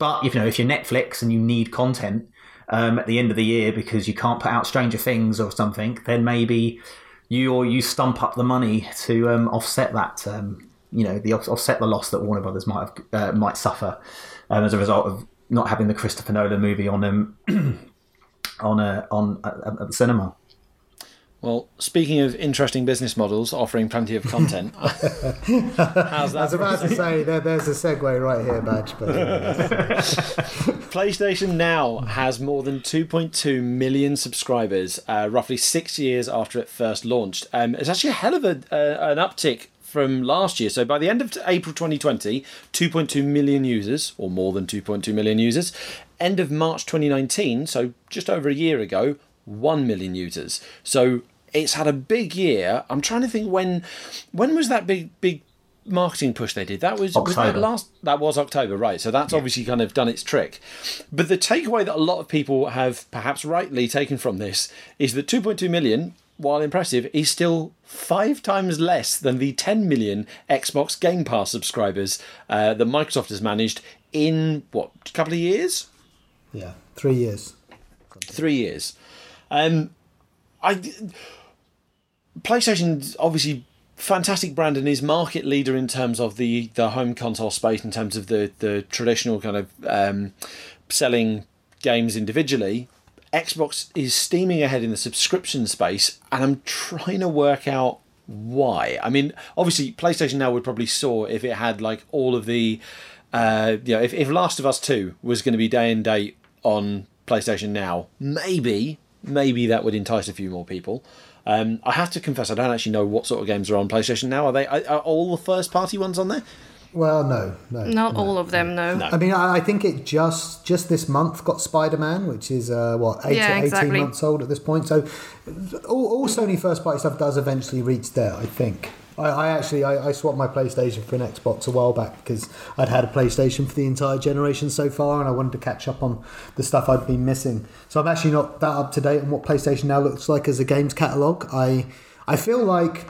But if you know, if you're Netflix and you need content um, at the end of the year because you can't put out Stranger Things or something, then maybe you or you stump up the money to um, offset that um, you know, the offset the loss that Warner Brothers might have uh, might suffer um, as a result of not having the Christopher Nolan movie on um, on a, on a, at the cinema. Well, speaking of interesting business models offering plenty of content, how's that? I was about to say there, there's a segue right here, Batch. But PlayStation Now has more than 2.2 million subscribers, uh, roughly six years after it first launched. Um, it's actually a hell of a, uh, an uptick from last year. So by the end of April 2020, 2.2 million users, or more than 2.2 million users. End of March 2019, so just over a year ago, 1 million users. So it's had a big year. I'm trying to think when when was that big big marketing push they did? That was, was that October. last that was October, right? So that's obviously kind of done its trick. But the takeaway that a lot of people have perhaps rightly taken from this is that 2.2 million, while impressive, is still five times less than the 10 million Xbox Game Pass subscribers uh, that Microsoft has managed in what a couple of years, Yeah, three years. three years. Um, I PlayStation's obviously fantastic brand and is market leader in terms of the the home console space in terms of the the traditional kind of um, selling games individually. Xbox is steaming ahead in the subscription space, and I'm trying to work out why. I mean, obviously, PlayStation now would probably soar if it had like all of the, uh, you know, if, if Last of Us Two was going to be day and date on PlayStation Now, maybe maybe that would entice a few more people. Um, I have to confess, I don't actually know what sort of games are on PlayStation Now. Are they are all the first party ones on there? Well, no, no. Not all of them, no. No. I mean, I I think it just just this month got Spider Man, which is uh, what eight Yeah, to exactly. eighteen months old at this point. So all, all Sony first party stuff does eventually reach there. I think. I, I actually I, I swapped my PlayStation for an Xbox a while back because I'd had a PlayStation for the entire generation so far, and I wanted to catch up on the stuff I'd been missing. So I'm actually not that up to date on what PlayStation now looks like as a games catalog. I I feel like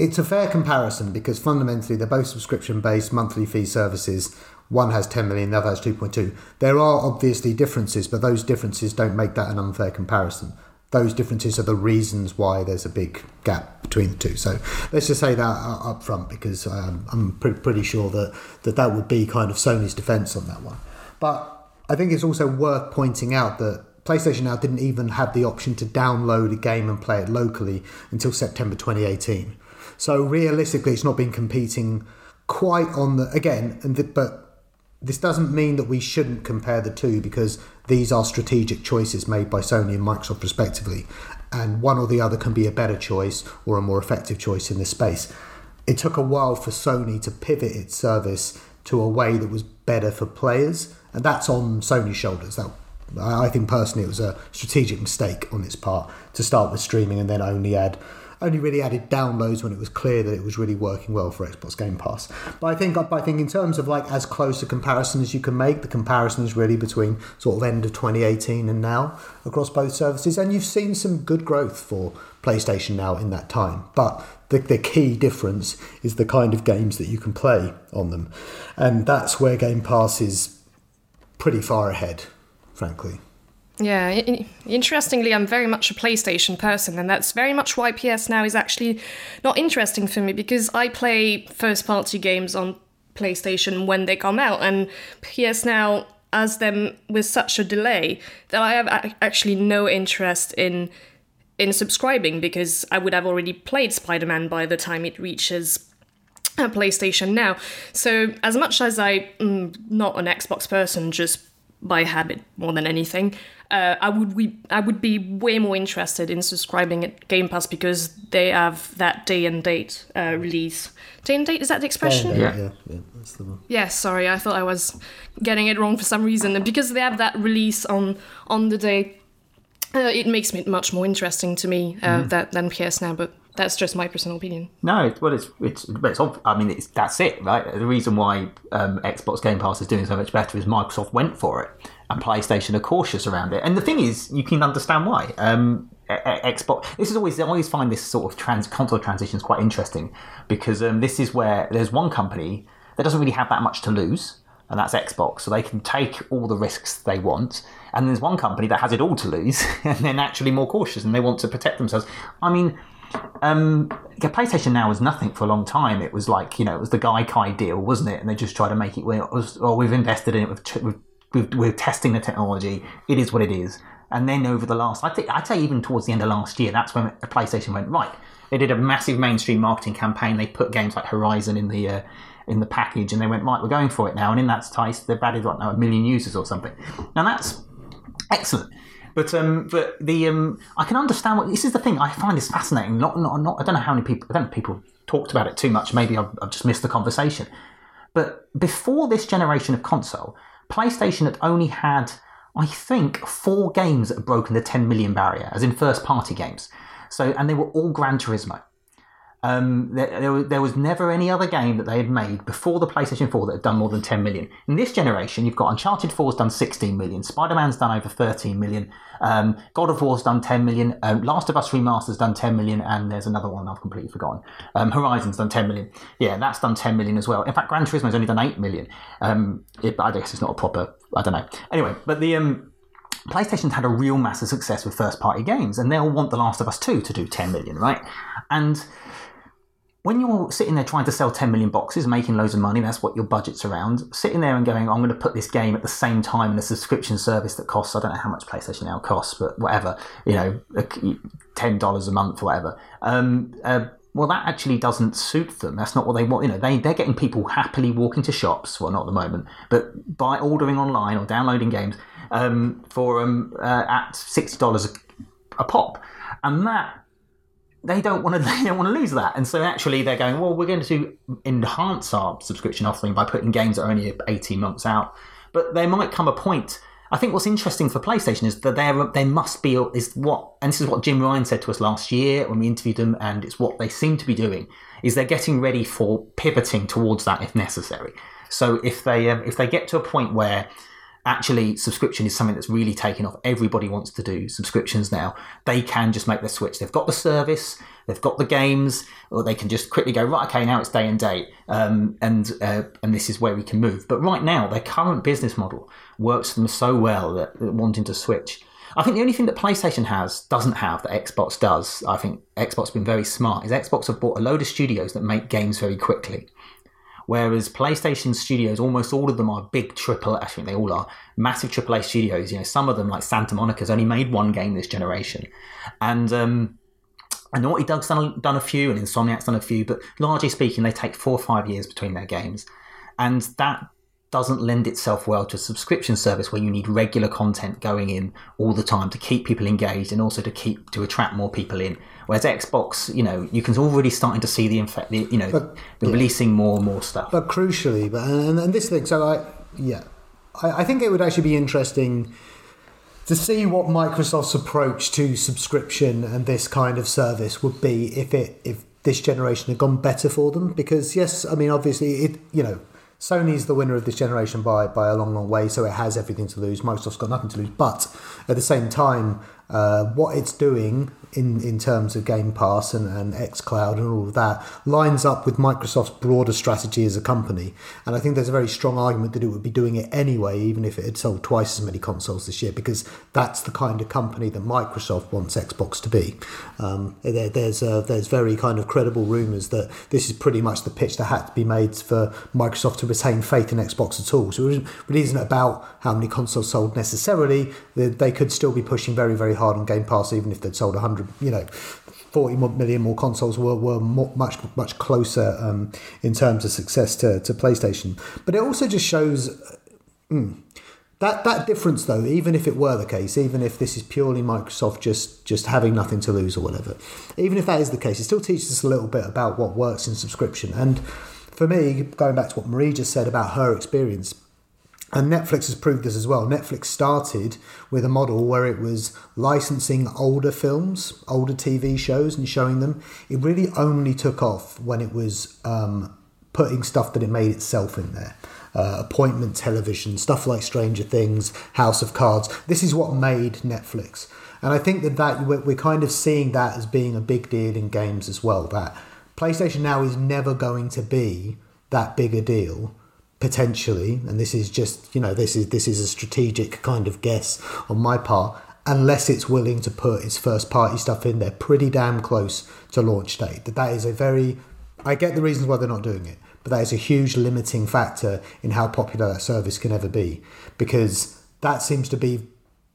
it's a fair comparison because fundamentally they're both subscription based monthly fee services. One has 10 million, the other has 2.2. There are obviously differences, but those differences don't make that an unfair comparison. Those differences are the reasons why there's a big gap between the two. So let's just say that uh, up front because um, I'm pre- pretty sure that, that that would be kind of Sony's defense on that one. But I think it's also worth pointing out that PlayStation Now didn't even have the option to download a game and play it locally until September 2018. So realistically, it's not been competing quite on the again, and the, but this doesn't mean that we shouldn't compare the two because these are strategic choices made by Sony and Microsoft respectively, and one or the other can be a better choice or a more effective choice in this space. It took a while for Sony to pivot its service to a way that was better for players, and that's on Sony's shoulders. That I I think personally it was a strategic mistake on its part to start with streaming and then only add only really added downloads when it was clear that it was really working well for Xbox Game Pass. But I think I think in terms of like as close a comparison as you can make, the comparison is really between sort of end of 2018 and now across both services, and you've seen some good growth for PlayStation now in that time. But the, the key difference is the kind of games that you can play on them, and that's where Game Pass is pretty far ahead, frankly. Yeah, interestingly, I'm very much a PlayStation person, and that's very much why PS Now is actually not interesting for me because I play first party games on PlayStation when they come out, and PS Now has them with such a delay that I have actually no interest in in subscribing because I would have already played Spider Man by the time it reaches PlayStation now. So as much as I am not an Xbox person, just by habit more than anything, uh, I would we I would be way more interested in subscribing at Game Pass because they have that day and date uh, release. Day and date is that the expression? yeah, Yeah. yeah, yeah, that's the one. Yes, sorry, I thought I was getting it wrong for some reason. And because they have that release on on the day, uh, it makes it much more interesting to me uh, that than PS Now. But that's just my personal opinion. No, well, it's it's, but it's ob- I mean, it's that's it, right? The reason why um, Xbox Game Pass is doing so much better is Microsoft went for it, and PlayStation are cautious around it. And the thing is, you can understand why. Um, Xbox. This is always I always find this sort of trans console transitions quite interesting because um, this is where there's one company that doesn't really have that much to lose, and that's Xbox, so they can take all the risks they want. And there's one company that has it all to lose, and they're naturally more cautious, and they want to protect themselves. I mean, um, PlayStation Now was nothing for a long time. It was like you know, it was the Gaikai deal, wasn't it? And they just tried to make it. Well, it was, oh, we've invested in it. We've, we've, we're testing the technology. It is what it is. And then over the last, I think, I'd say even towards the end of last year, that's when PlayStation went right. They did a massive mainstream marketing campaign. They put games like Horizon in the uh, in the package, and they went right. We're going for it now. And in that space, they've added what now a million users or something. Now that's excellent. But um, but the um, I can understand what this is the thing. I find this fascinating. Not not not. I don't know how many people. I don't know people talked about it too much. Maybe I've, I've just missed the conversation. But before this generation of console, PlayStation had only had, I think, four games that had broken the 10 million barrier, as in first party games. So, and they were all Gran Turismo. Um, there, there, was, never any other game that they had made before the PlayStation 4 that had done more than 10 million. In this generation, you've got Uncharted 4's done 16 million, Spider Man's done over 13 million, um, God of War's done 10 million, um, Last of Us Remaster's done 10 million, and there's another one I've completely forgotten. Um, Horizon's done 10 million. Yeah, that's done 10 million as well. In fact, Gran Turismo's only done 8 million. Um, it, I guess it's not a proper, I don't know. Anyway, but the. Um, PlayStation's had a real massive success with first party games, and they'll want The Last of Us 2 to do 10 million, right? And when you're sitting there trying to sell 10 million boxes, making loads of money, that's what your budget's around, sitting there and going, I'm going to put this game at the same time in a subscription service that costs, I don't know how much PlayStation now costs, but whatever, you know, $10 a month or whatever. Um, uh, well, that actually doesn't suit them. That's not what they want. You know, they, they're getting people happily walking to shops, well, not at the moment, but by ordering online or downloading games um, for um, uh, at $60 a, a pop. And that they don't want to they don't want to lose that. And so actually they're going well we're going to enhance our subscription offering by putting games that are only 18 months out. But there might come a point i think what's interesting for playstation is that there there must be is what and this is what jim ryan said to us last year when we interviewed them and it's what they seem to be doing is they're getting ready for pivoting towards that if necessary. So if they um, if they get to a point where actually subscription is something that's really taken off. Everybody wants to do subscriptions now. They can just make the switch. They've got the service, they've got the games, or they can just quickly go right. Okay, now it's day and date, um, and uh, and this is where we can move. But right now, their current business model works for them so well that, that wanting to switch. I think the only thing that PlayStation has doesn't have that Xbox does. I think Xbox has been very smart. Is Xbox have bought a load of studios that make games very quickly. Whereas PlayStation studios, almost all of them are big triple. I think they all are massive AAA studios. You know, some of them like Santa Monica's only made one game this generation, and um, and Naughty Dog's done, done a few, and Insomniac's done a few. But largely speaking, they take four or five years between their games, and that doesn't lend itself well to a subscription service where you need regular content going in all the time to keep people engaged and also to keep to attract more people in. Whereas Xbox, you know, you can already starting to see the infect, you know, but, they're yeah. releasing more and more stuff. But crucially, but and, and this thing, so I, yeah, I, I think it would actually be interesting to see what Microsoft's approach to subscription and this kind of service would be if it if this generation had gone better for them. Because yes, I mean, obviously, it you know Sony's the winner of this generation by by a long, long way, so it has everything to lose. Microsoft's got nothing to lose, but at the same time, uh, what it's doing in, in terms of Game Pass and, and xCloud and all of that lines up with Microsoft's broader strategy as a company. And I think there's a very strong argument that it would be doing it anyway, even if it had sold twice as many consoles this year, because that's the kind of company that Microsoft wants Xbox to be. Um, there, there's uh, there's very kind of credible rumours that this is pretty much the pitch that had to be made for Microsoft to retain faith in Xbox at all. So it isn't about how many consoles sold necessarily. They could still be pushing very, very hard on Game Pass, even if they'd sold 100, you know, 40 million more consoles were, were much much closer um, in terms of success to, to PlayStation. But it also just shows mm, that that difference, though. Even if it were the case, even if this is purely Microsoft just just having nothing to lose or whatever, even if that is the case, it still teaches us a little bit about what works in subscription. And for me, going back to what Marie just said about her experience, and Netflix has proved this as well. Netflix started with a model where it was licensing older films, older TV shows, and showing them. It really only took off when it was um, putting stuff that it made itself in there. Uh, appointment television, stuff like Stranger Things, House of Cards. This is what made Netflix. And I think that, that we're kind of seeing that as being a big deal in games as well. That PlayStation now is never going to be that big a deal potentially, and this is just you know this is this is a strategic kind of guess on my part. Unless it's willing to put its first party stuff in there, pretty damn close to launch date. That that is a very, I get the reasons why they're not doing it, but that is a huge limiting factor in how popular that service can ever be, because that seems to be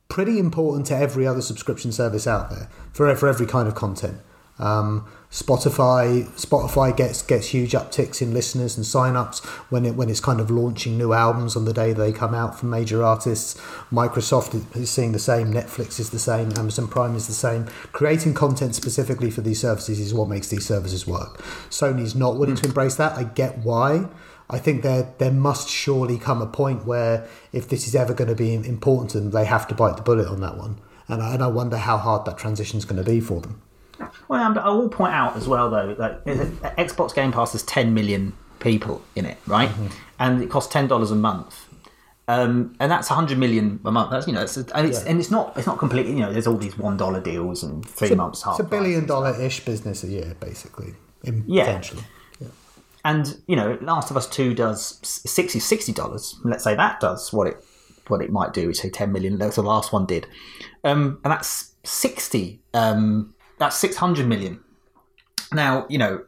pretty important to every other subscription service out there for for every kind of content. Um, Spotify Spotify gets gets huge upticks in listeners and signups when it when it's kind of launching new albums on the day they come out from major artists. Microsoft is seeing the same. Netflix is the same. Amazon Prime is the same. Creating content specifically for these services is what makes these services work. Sony's not willing to embrace that. I get why. I think there there must surely come a point where if this is ever going to be important to them, they have to bite the bullet on that one. And I, and I wonder how hard that transition is going to be for them. Well, I will point out as well, though, that Xbox Game Pass has 10 million people in it, right? Mm-hmm. And it costs ten dollars a month, um, and that's 100 million a month. That's you know, it's, and it's yeah. and it's not it's not completely. You know, there's all these one dollar deals and three it's months. It's a billion dollar ish business a year, basically. Yeah. Potentially. Yeah. And you know, Last of Us Two does 60 dollars. Let's say that does what it what it might do. We say 10 million. That's the last one did, um, and that's 60. Um, that's 600 million. Now you know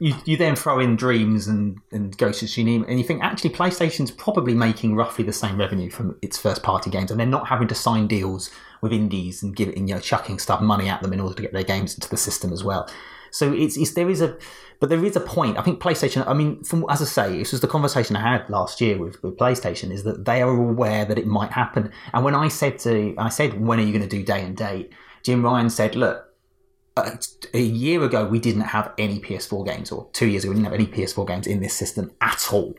you, you then throw in Dreams and, and Ghost of Tsushima, and you think actually PlayStation's probably making roughly the same revenue from its first party games, and they're not having to sign deals with indies and giving you know chucking stuff money at them in order to get their games into the system as well. So it's, it's there is a but there is a point. I think PlayStation. I mean, from, as I say, this was the conversation I had last year with, with PlayStation. Is that they are aware that it might happen. And when I said to, I said, when are you going to do day and date? Jim Ryan said, look, uh, a year ago we didn't have any PS4 games, or two years ago we didn't have any PS4 games in this system at all.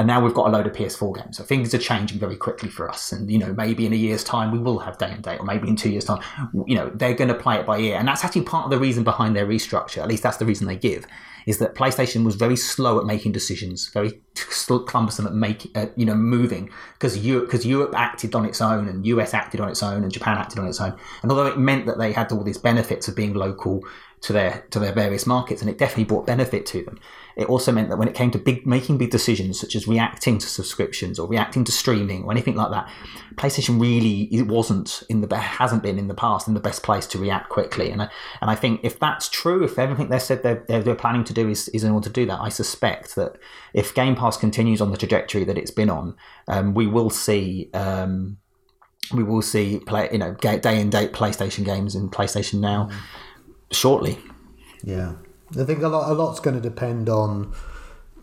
And now we've got a load of PS4 games. So things are changing very quickly for us. And, you know, maybe in a year's time we will have day and date, or maybe in two years' time, you know, they're going to play it by ear. And that's actually part of the reason behind their restructure. At least that's the reason they give, is that PlayStation was very slow at making decisions, very clumsome at making, uh, you know, moving because Europe, because Europe acted on its own and US acted on its own and Japan acted on its own. And although it meant that they had all these benefits of being local to their to their various markets, and it definitely brought benefit to them. It also meant that when it came to big making big decisions, such as reacting to subscriptions or reacting to streaming or anything like that, PlayStation really it wasn't in the hasn't been in the past in the best place to react quickly. And I, and I think if that's true, if everything they said they're, they're, they're planning to do is, is in order to do that, I suspect that if Game Pass continues on the trajectory that it's been on, um, we will see. Um, we will see play, you know, day and date PlayStation games in PlayStation Now. Mm shortly. Yeah, I think a lot a lot's going to depend on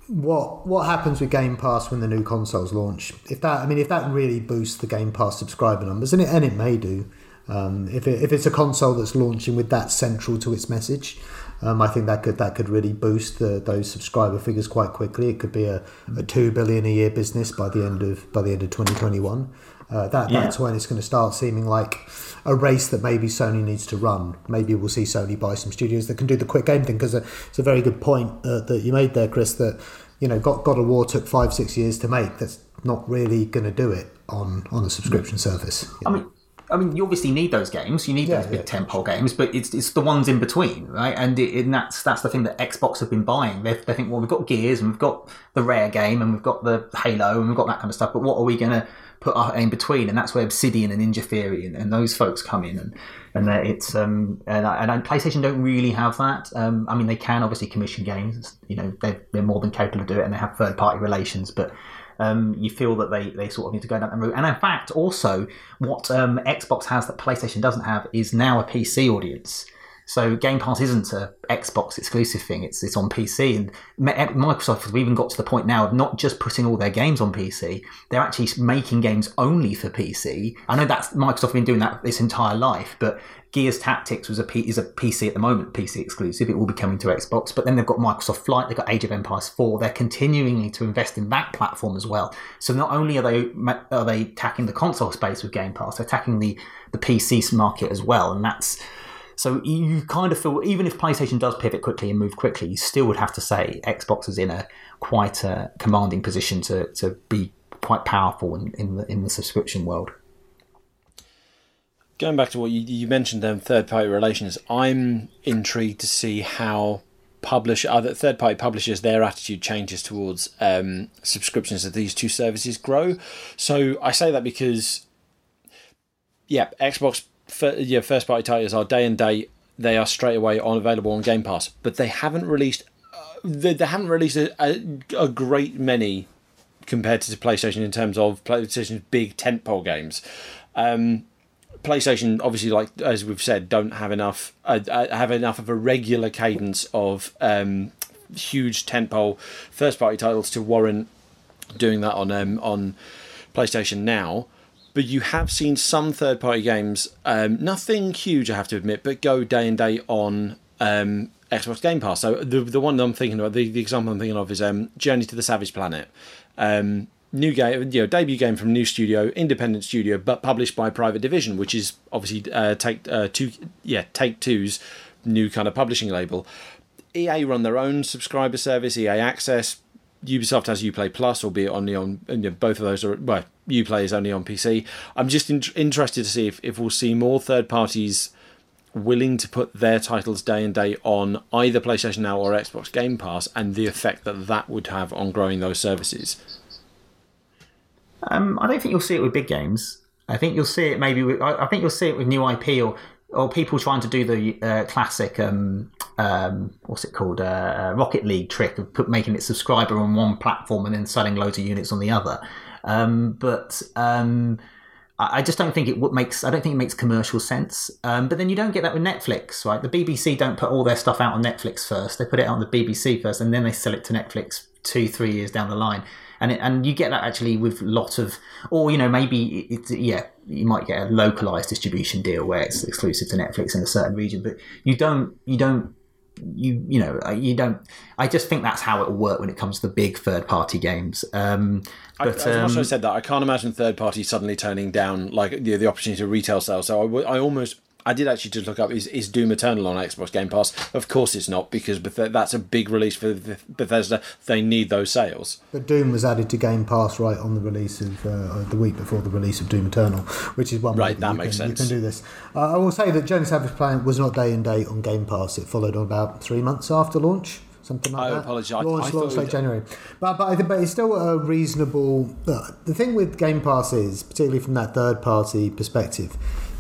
what what happens with Game Pass when the new consoles launch. If that, I mean, if that really boosts the Game Pass subscriber numbers, and it and it may do. Um, if it, if it's a console that's launching with that central to its message, um, I think that could that could really boost the, those subscriber figures quite quickly. It could be a, a two billion a year business by the end of by the end of twenty twenty one. Uh, that yeah. that's when it's going to start seeming like a race that maybe Sony needs to run. Maybe we'll see Sony buy some studios that can do the quick game thing because it's a very good point uh, that you made there, Chris. That you know, God, God of War took five six years to make. That's not really going to do it on on a subscription service. I mean. I mean, you obviously need those games. You need yeah, those big yeah, tentpole games, but it's it's the ones in between, right? And, it, and that's that's the thing that Xbox have been buying. They, they think, well, we've got Gears and we've got the Rare game and we've got the Halo and we've got that kind of stuff. But what are we going to put in between, and that's where Obsidian and Ninja Theory and, and those folks come in, and and it's um and, and PlayStation don't really have that. Um, I mean, they can obviously commission games. You know, they're they're more than capable of doing it, and they have third party relations, but. Um, you feel that they, they sort of need to go down that route. And in fact, also, what um, Xbox has that PlayStation doesn't have is now a PC audience. So Game Pass isn't a Xbox exclusive thing; it's it's on PC. And eh, Microsoft have even got to the point now of not just putting all their games on PC; they're actually making games only for PC. I know that's Microsoft been doing that its entire life, but Gears Tactics was a P, is a PC at the moment, PC exclusive. It will be coming to Xbox, but then they've got Microsoft Flight, they've got Age of Empires 4. They're continuing to invest in that platform as well. So not only are they are they attacking the console space with Game Pass, they're attacking the the PC market as well, and that's so you kind of feel, even if PlayStation does pivot quickly and move quickly, you still would have to say Xbox is in a quite a commanding position to, to be quite powerful in, in the in the subscription world. Going back to what you, you mentioned, then third party relations, I'm intrigued to see how publish other third party publishers their attitude changes towards um, subscriptions as these two services grow. So I say that because yeah, Xbox yeah, first party titles are day and date. They are straight away on available on Game Pass, but they haven't released. Uh, they, they haven't released a, a, a great many compared to PlayStation in terms of PlayStation's big tentpole games. Um, PlayStation, obviously, like as we've said, don't have enough uh, uh have enough of a regular cadence of um, huge tentpole first party titles to warrant doing that on um, on PlayStation now but you have seen some third party games, um, nothing huge, I have to admit, but go day and day on um, Xbox Game Pass. So the the one I'm thinking of, the, the example I'm thinking of is um, Journey to the Savage Planet. Um, new game, you know, debut game from new studio, independent studio, but published by Private Division, which is obviously uh, take uh, two, yeah, Take Two's new kind of publishing label. EA run their own subscriber service, EA Access. Ubisoft has UPlay Plus, albeit only on you know, both of those are well, UPlay is only on PC. I'm just in, interested to see if, if we'll see more third parties willing to put their titles day and day on either PlayStation Now or Xbox Game Pass, and the effect that that would have on growing those services. Um, I don't think you'll see it with big games. I think you'll see it maybe. With, I, I think you'll see it with new IP or or people trying to do the uh, classic um, um, what's it called uh, Rocket League trick of put, making it subscriber on one platform and then selling loads of units on the other. Um, but um, I just don't think it makes. I don't think it makes commercial sense. Um, but then you don't get that with Netflix, right? The BBC don't put all their stuff out on Netflix first. They put it on the BBC first, and then they sell it to Netflix two, three years down the line. And it, and you get that actually with a lot of, or you know maybe yeah, you might get a localized distribution deal where it's exclusive to Netflix in a certain region, but you don't you don't you you know uh, you don't i just think that's how it will work when it comes to the big third party games. Um but, I, as um, I said that i can't imagine third party suddenly turning down like the, the opportunity to retail sales so I, I almost I did actually just look up is, is Doom Eternal on Xbox Game Pass? Of course it's not because Beth- that's a big release for Bethesda. They need those sales. But Doom was added to Game Pass right on the release of uh, the week before the release of Doom Eternal, which is one right. That, that makes can, sense. You can do this. Uh, I will say that Journey Savage Planet was not day and date on Game Pass. It followed on about three months after launch something like that. I that. apologise. Launch, I launch late January. But but, I think, but it's still a reasonable. Uh, the thing with Game Pass is, particularly from that third party perspective,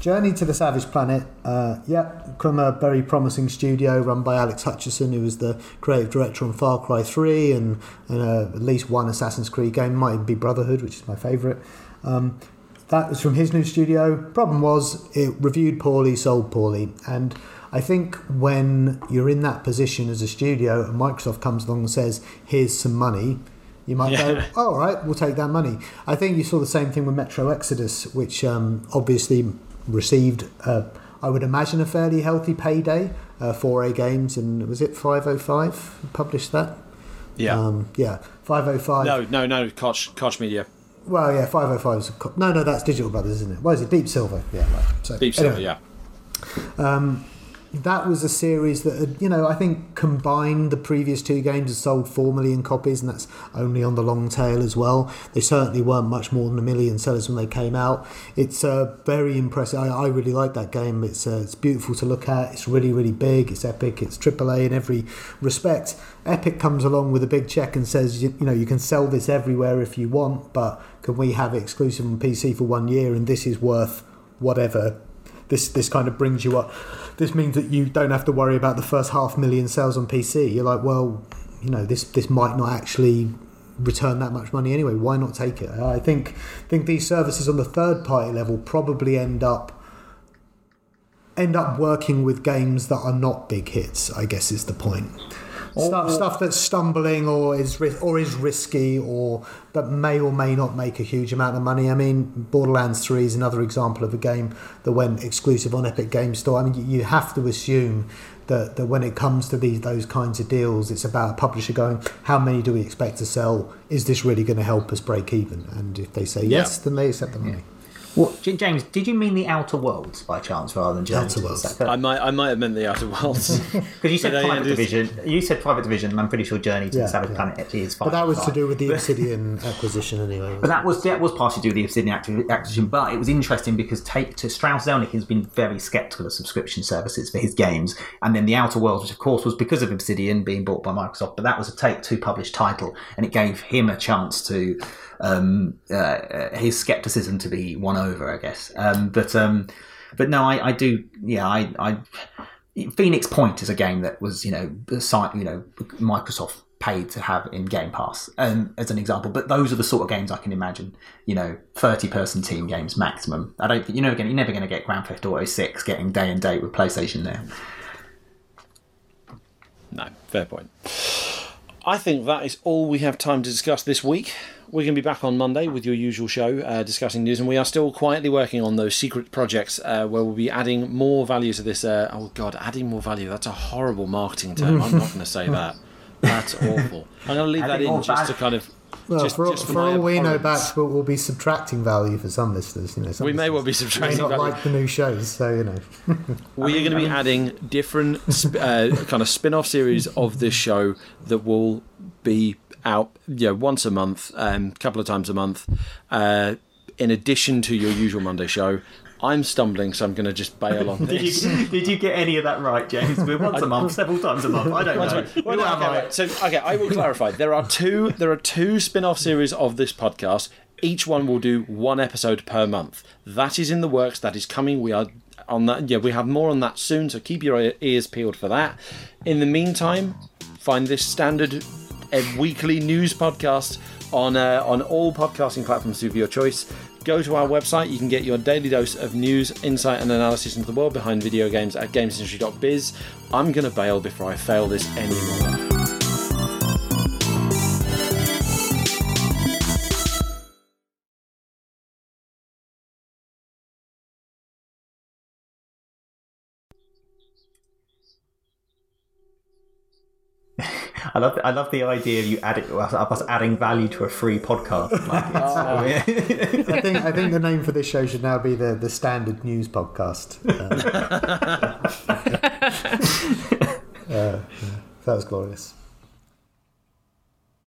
Journey to the Savage Planet, uh, yeah, from a very promising studio run by Alex Hutchinson, who was the creative director on Far Cry 3 and, and uh, at least one Assassin's Creed game, might even be Brotherhood, which is my favourite. Um, that was from his new studio. Problem was, it reviewed poorly, sold poorly, and I think when you're in that position as a studio and Microsoft comes along and says, "Here's some money," you might yeah. go, oh, "All right, we'll take that money." I think you saw the same thing with Metro Exodus, which um, obviously received, uh, I would imagine, a fairly healthy payday uh, for A Games, and was it 505 published that? Yeah, um, yeah, 505. No, no, no, Koch, Koch Media. Well, yeah, 505 is a, no, no, that's Digital Brothers, isn't it? What is it? Deep Silver. Yeah, right. So, Deep Silver. Yeah. Um, that was a series that had, you know I think combined the previous two games had sold four million copies, and that's only on the long tail as well. They certainly weren't much more than a million sellers when they came out. It's uh, very impressive. I, I really like that game. It's uh, it's beautiful to look at. It's really really big. It's epic. It's AAA in every respect. Epic comes along with a big check and says you, you know you can sell this everywhere if you want, but can we have it exclusive on PC for one year? And this is worth whatever. This this kind of brings you up this means that you don't have to worry about the first half million sales on PC. You're like, well, you know, this this might not actually return that much money anyway. Why not take it? I think think these services on the third party level probably end up end up working with games that are not big hits. I guess is the point stuff, stuff that's stumbling or is or is risky or that may or may not make a huge amount of money. I mean, Borderlands Three is another example of a game that went exclusive on Epic Game Store. I mean, you have to assume that, that when it comes to these those kinds of deals, it's about a publisher going, how many do we expect to sell? Is this really going to help us break even? And if they say yes, yeah. then they accept the money. Yeah. What, James? Did you mean the Outer Worlds by chance, rather than Journey Outer Worlds? I might, I might have meant the Outer Worlds because you said Private Division. You said Private Division, and I'm pretty sure Journey to yeah, the Savage yeah. Planet actually is. But that was to do with the Obsidian acquisition, anyway. But that was that was partially to the Obsidian acquisition. But it was interesting because Take-Two Strauss Zelnick has been very sceptical of subscription services for his games, and then the Outer Worlds, which of course was because of Obsidian being bought by Microsoft. But that was a Take Two published title, and it gave him a chance to um, uh, his skepticism to be won over, I guess. Um, but um, but no, I, I do. Yeah, I, I Phoenix Point is a game that was you know site you know Microsoft paid to have in Game Pass, um, as an example. But those are the sort of games I can imagine. You know, thirty-person team games maximum. I don't think you know again. You're never going to get Grand Theft Auto Six getting day and date with PlayStation there. No, fair point. I think that is all we have time to discuss this week. We're going to be back on Monday with your usual show uh, discussing news, and we are still quietly working on those secret projects uh, where we'll be adding more value to this. Uh, oh, God, adding more value. That's a horrible marketing term. I'm not going to say that. That's awful. I'm going to leave that in just to kind of. Well, just, for, all- just for, all we know, will, will be subtracting value for some listeners. You know, some We may well be subtracting May not value. like the new shows, so you know. We are going to be adding different sp- uh, kind of spin off series of this show that will be out you know, once a month, a um, couple of times a month, uh, in addition to your usual Monday show. I'm stumbling, so I'm going to just bail on Did this. you, did you get any of that right, James? We're once a month, several times a month. I don't know. Well, Who no, am okay, I? right. So, okay, I will clarify. There are two. There are two spin-off series of this podcast. Each one will do one episode per month. That is in the works. That is coming. We are on that. Yeah, we have more on that soon. So keep your ears peeled for that. In the meantime, find this standard uh, weekly news podcast on uh, on all podcasting platforms of your choice. Go to our website. You can get your daily dose of news, insight, and analysis into the world behind video games at gamesindustry.biz. I'm going to bail before I fail this anymore. I love, I love the idea of you adding of us adding value to a free podcast. Like it's, I think I think the name for this show should now be the the standard news podcast. Uh, uh, that was glorious.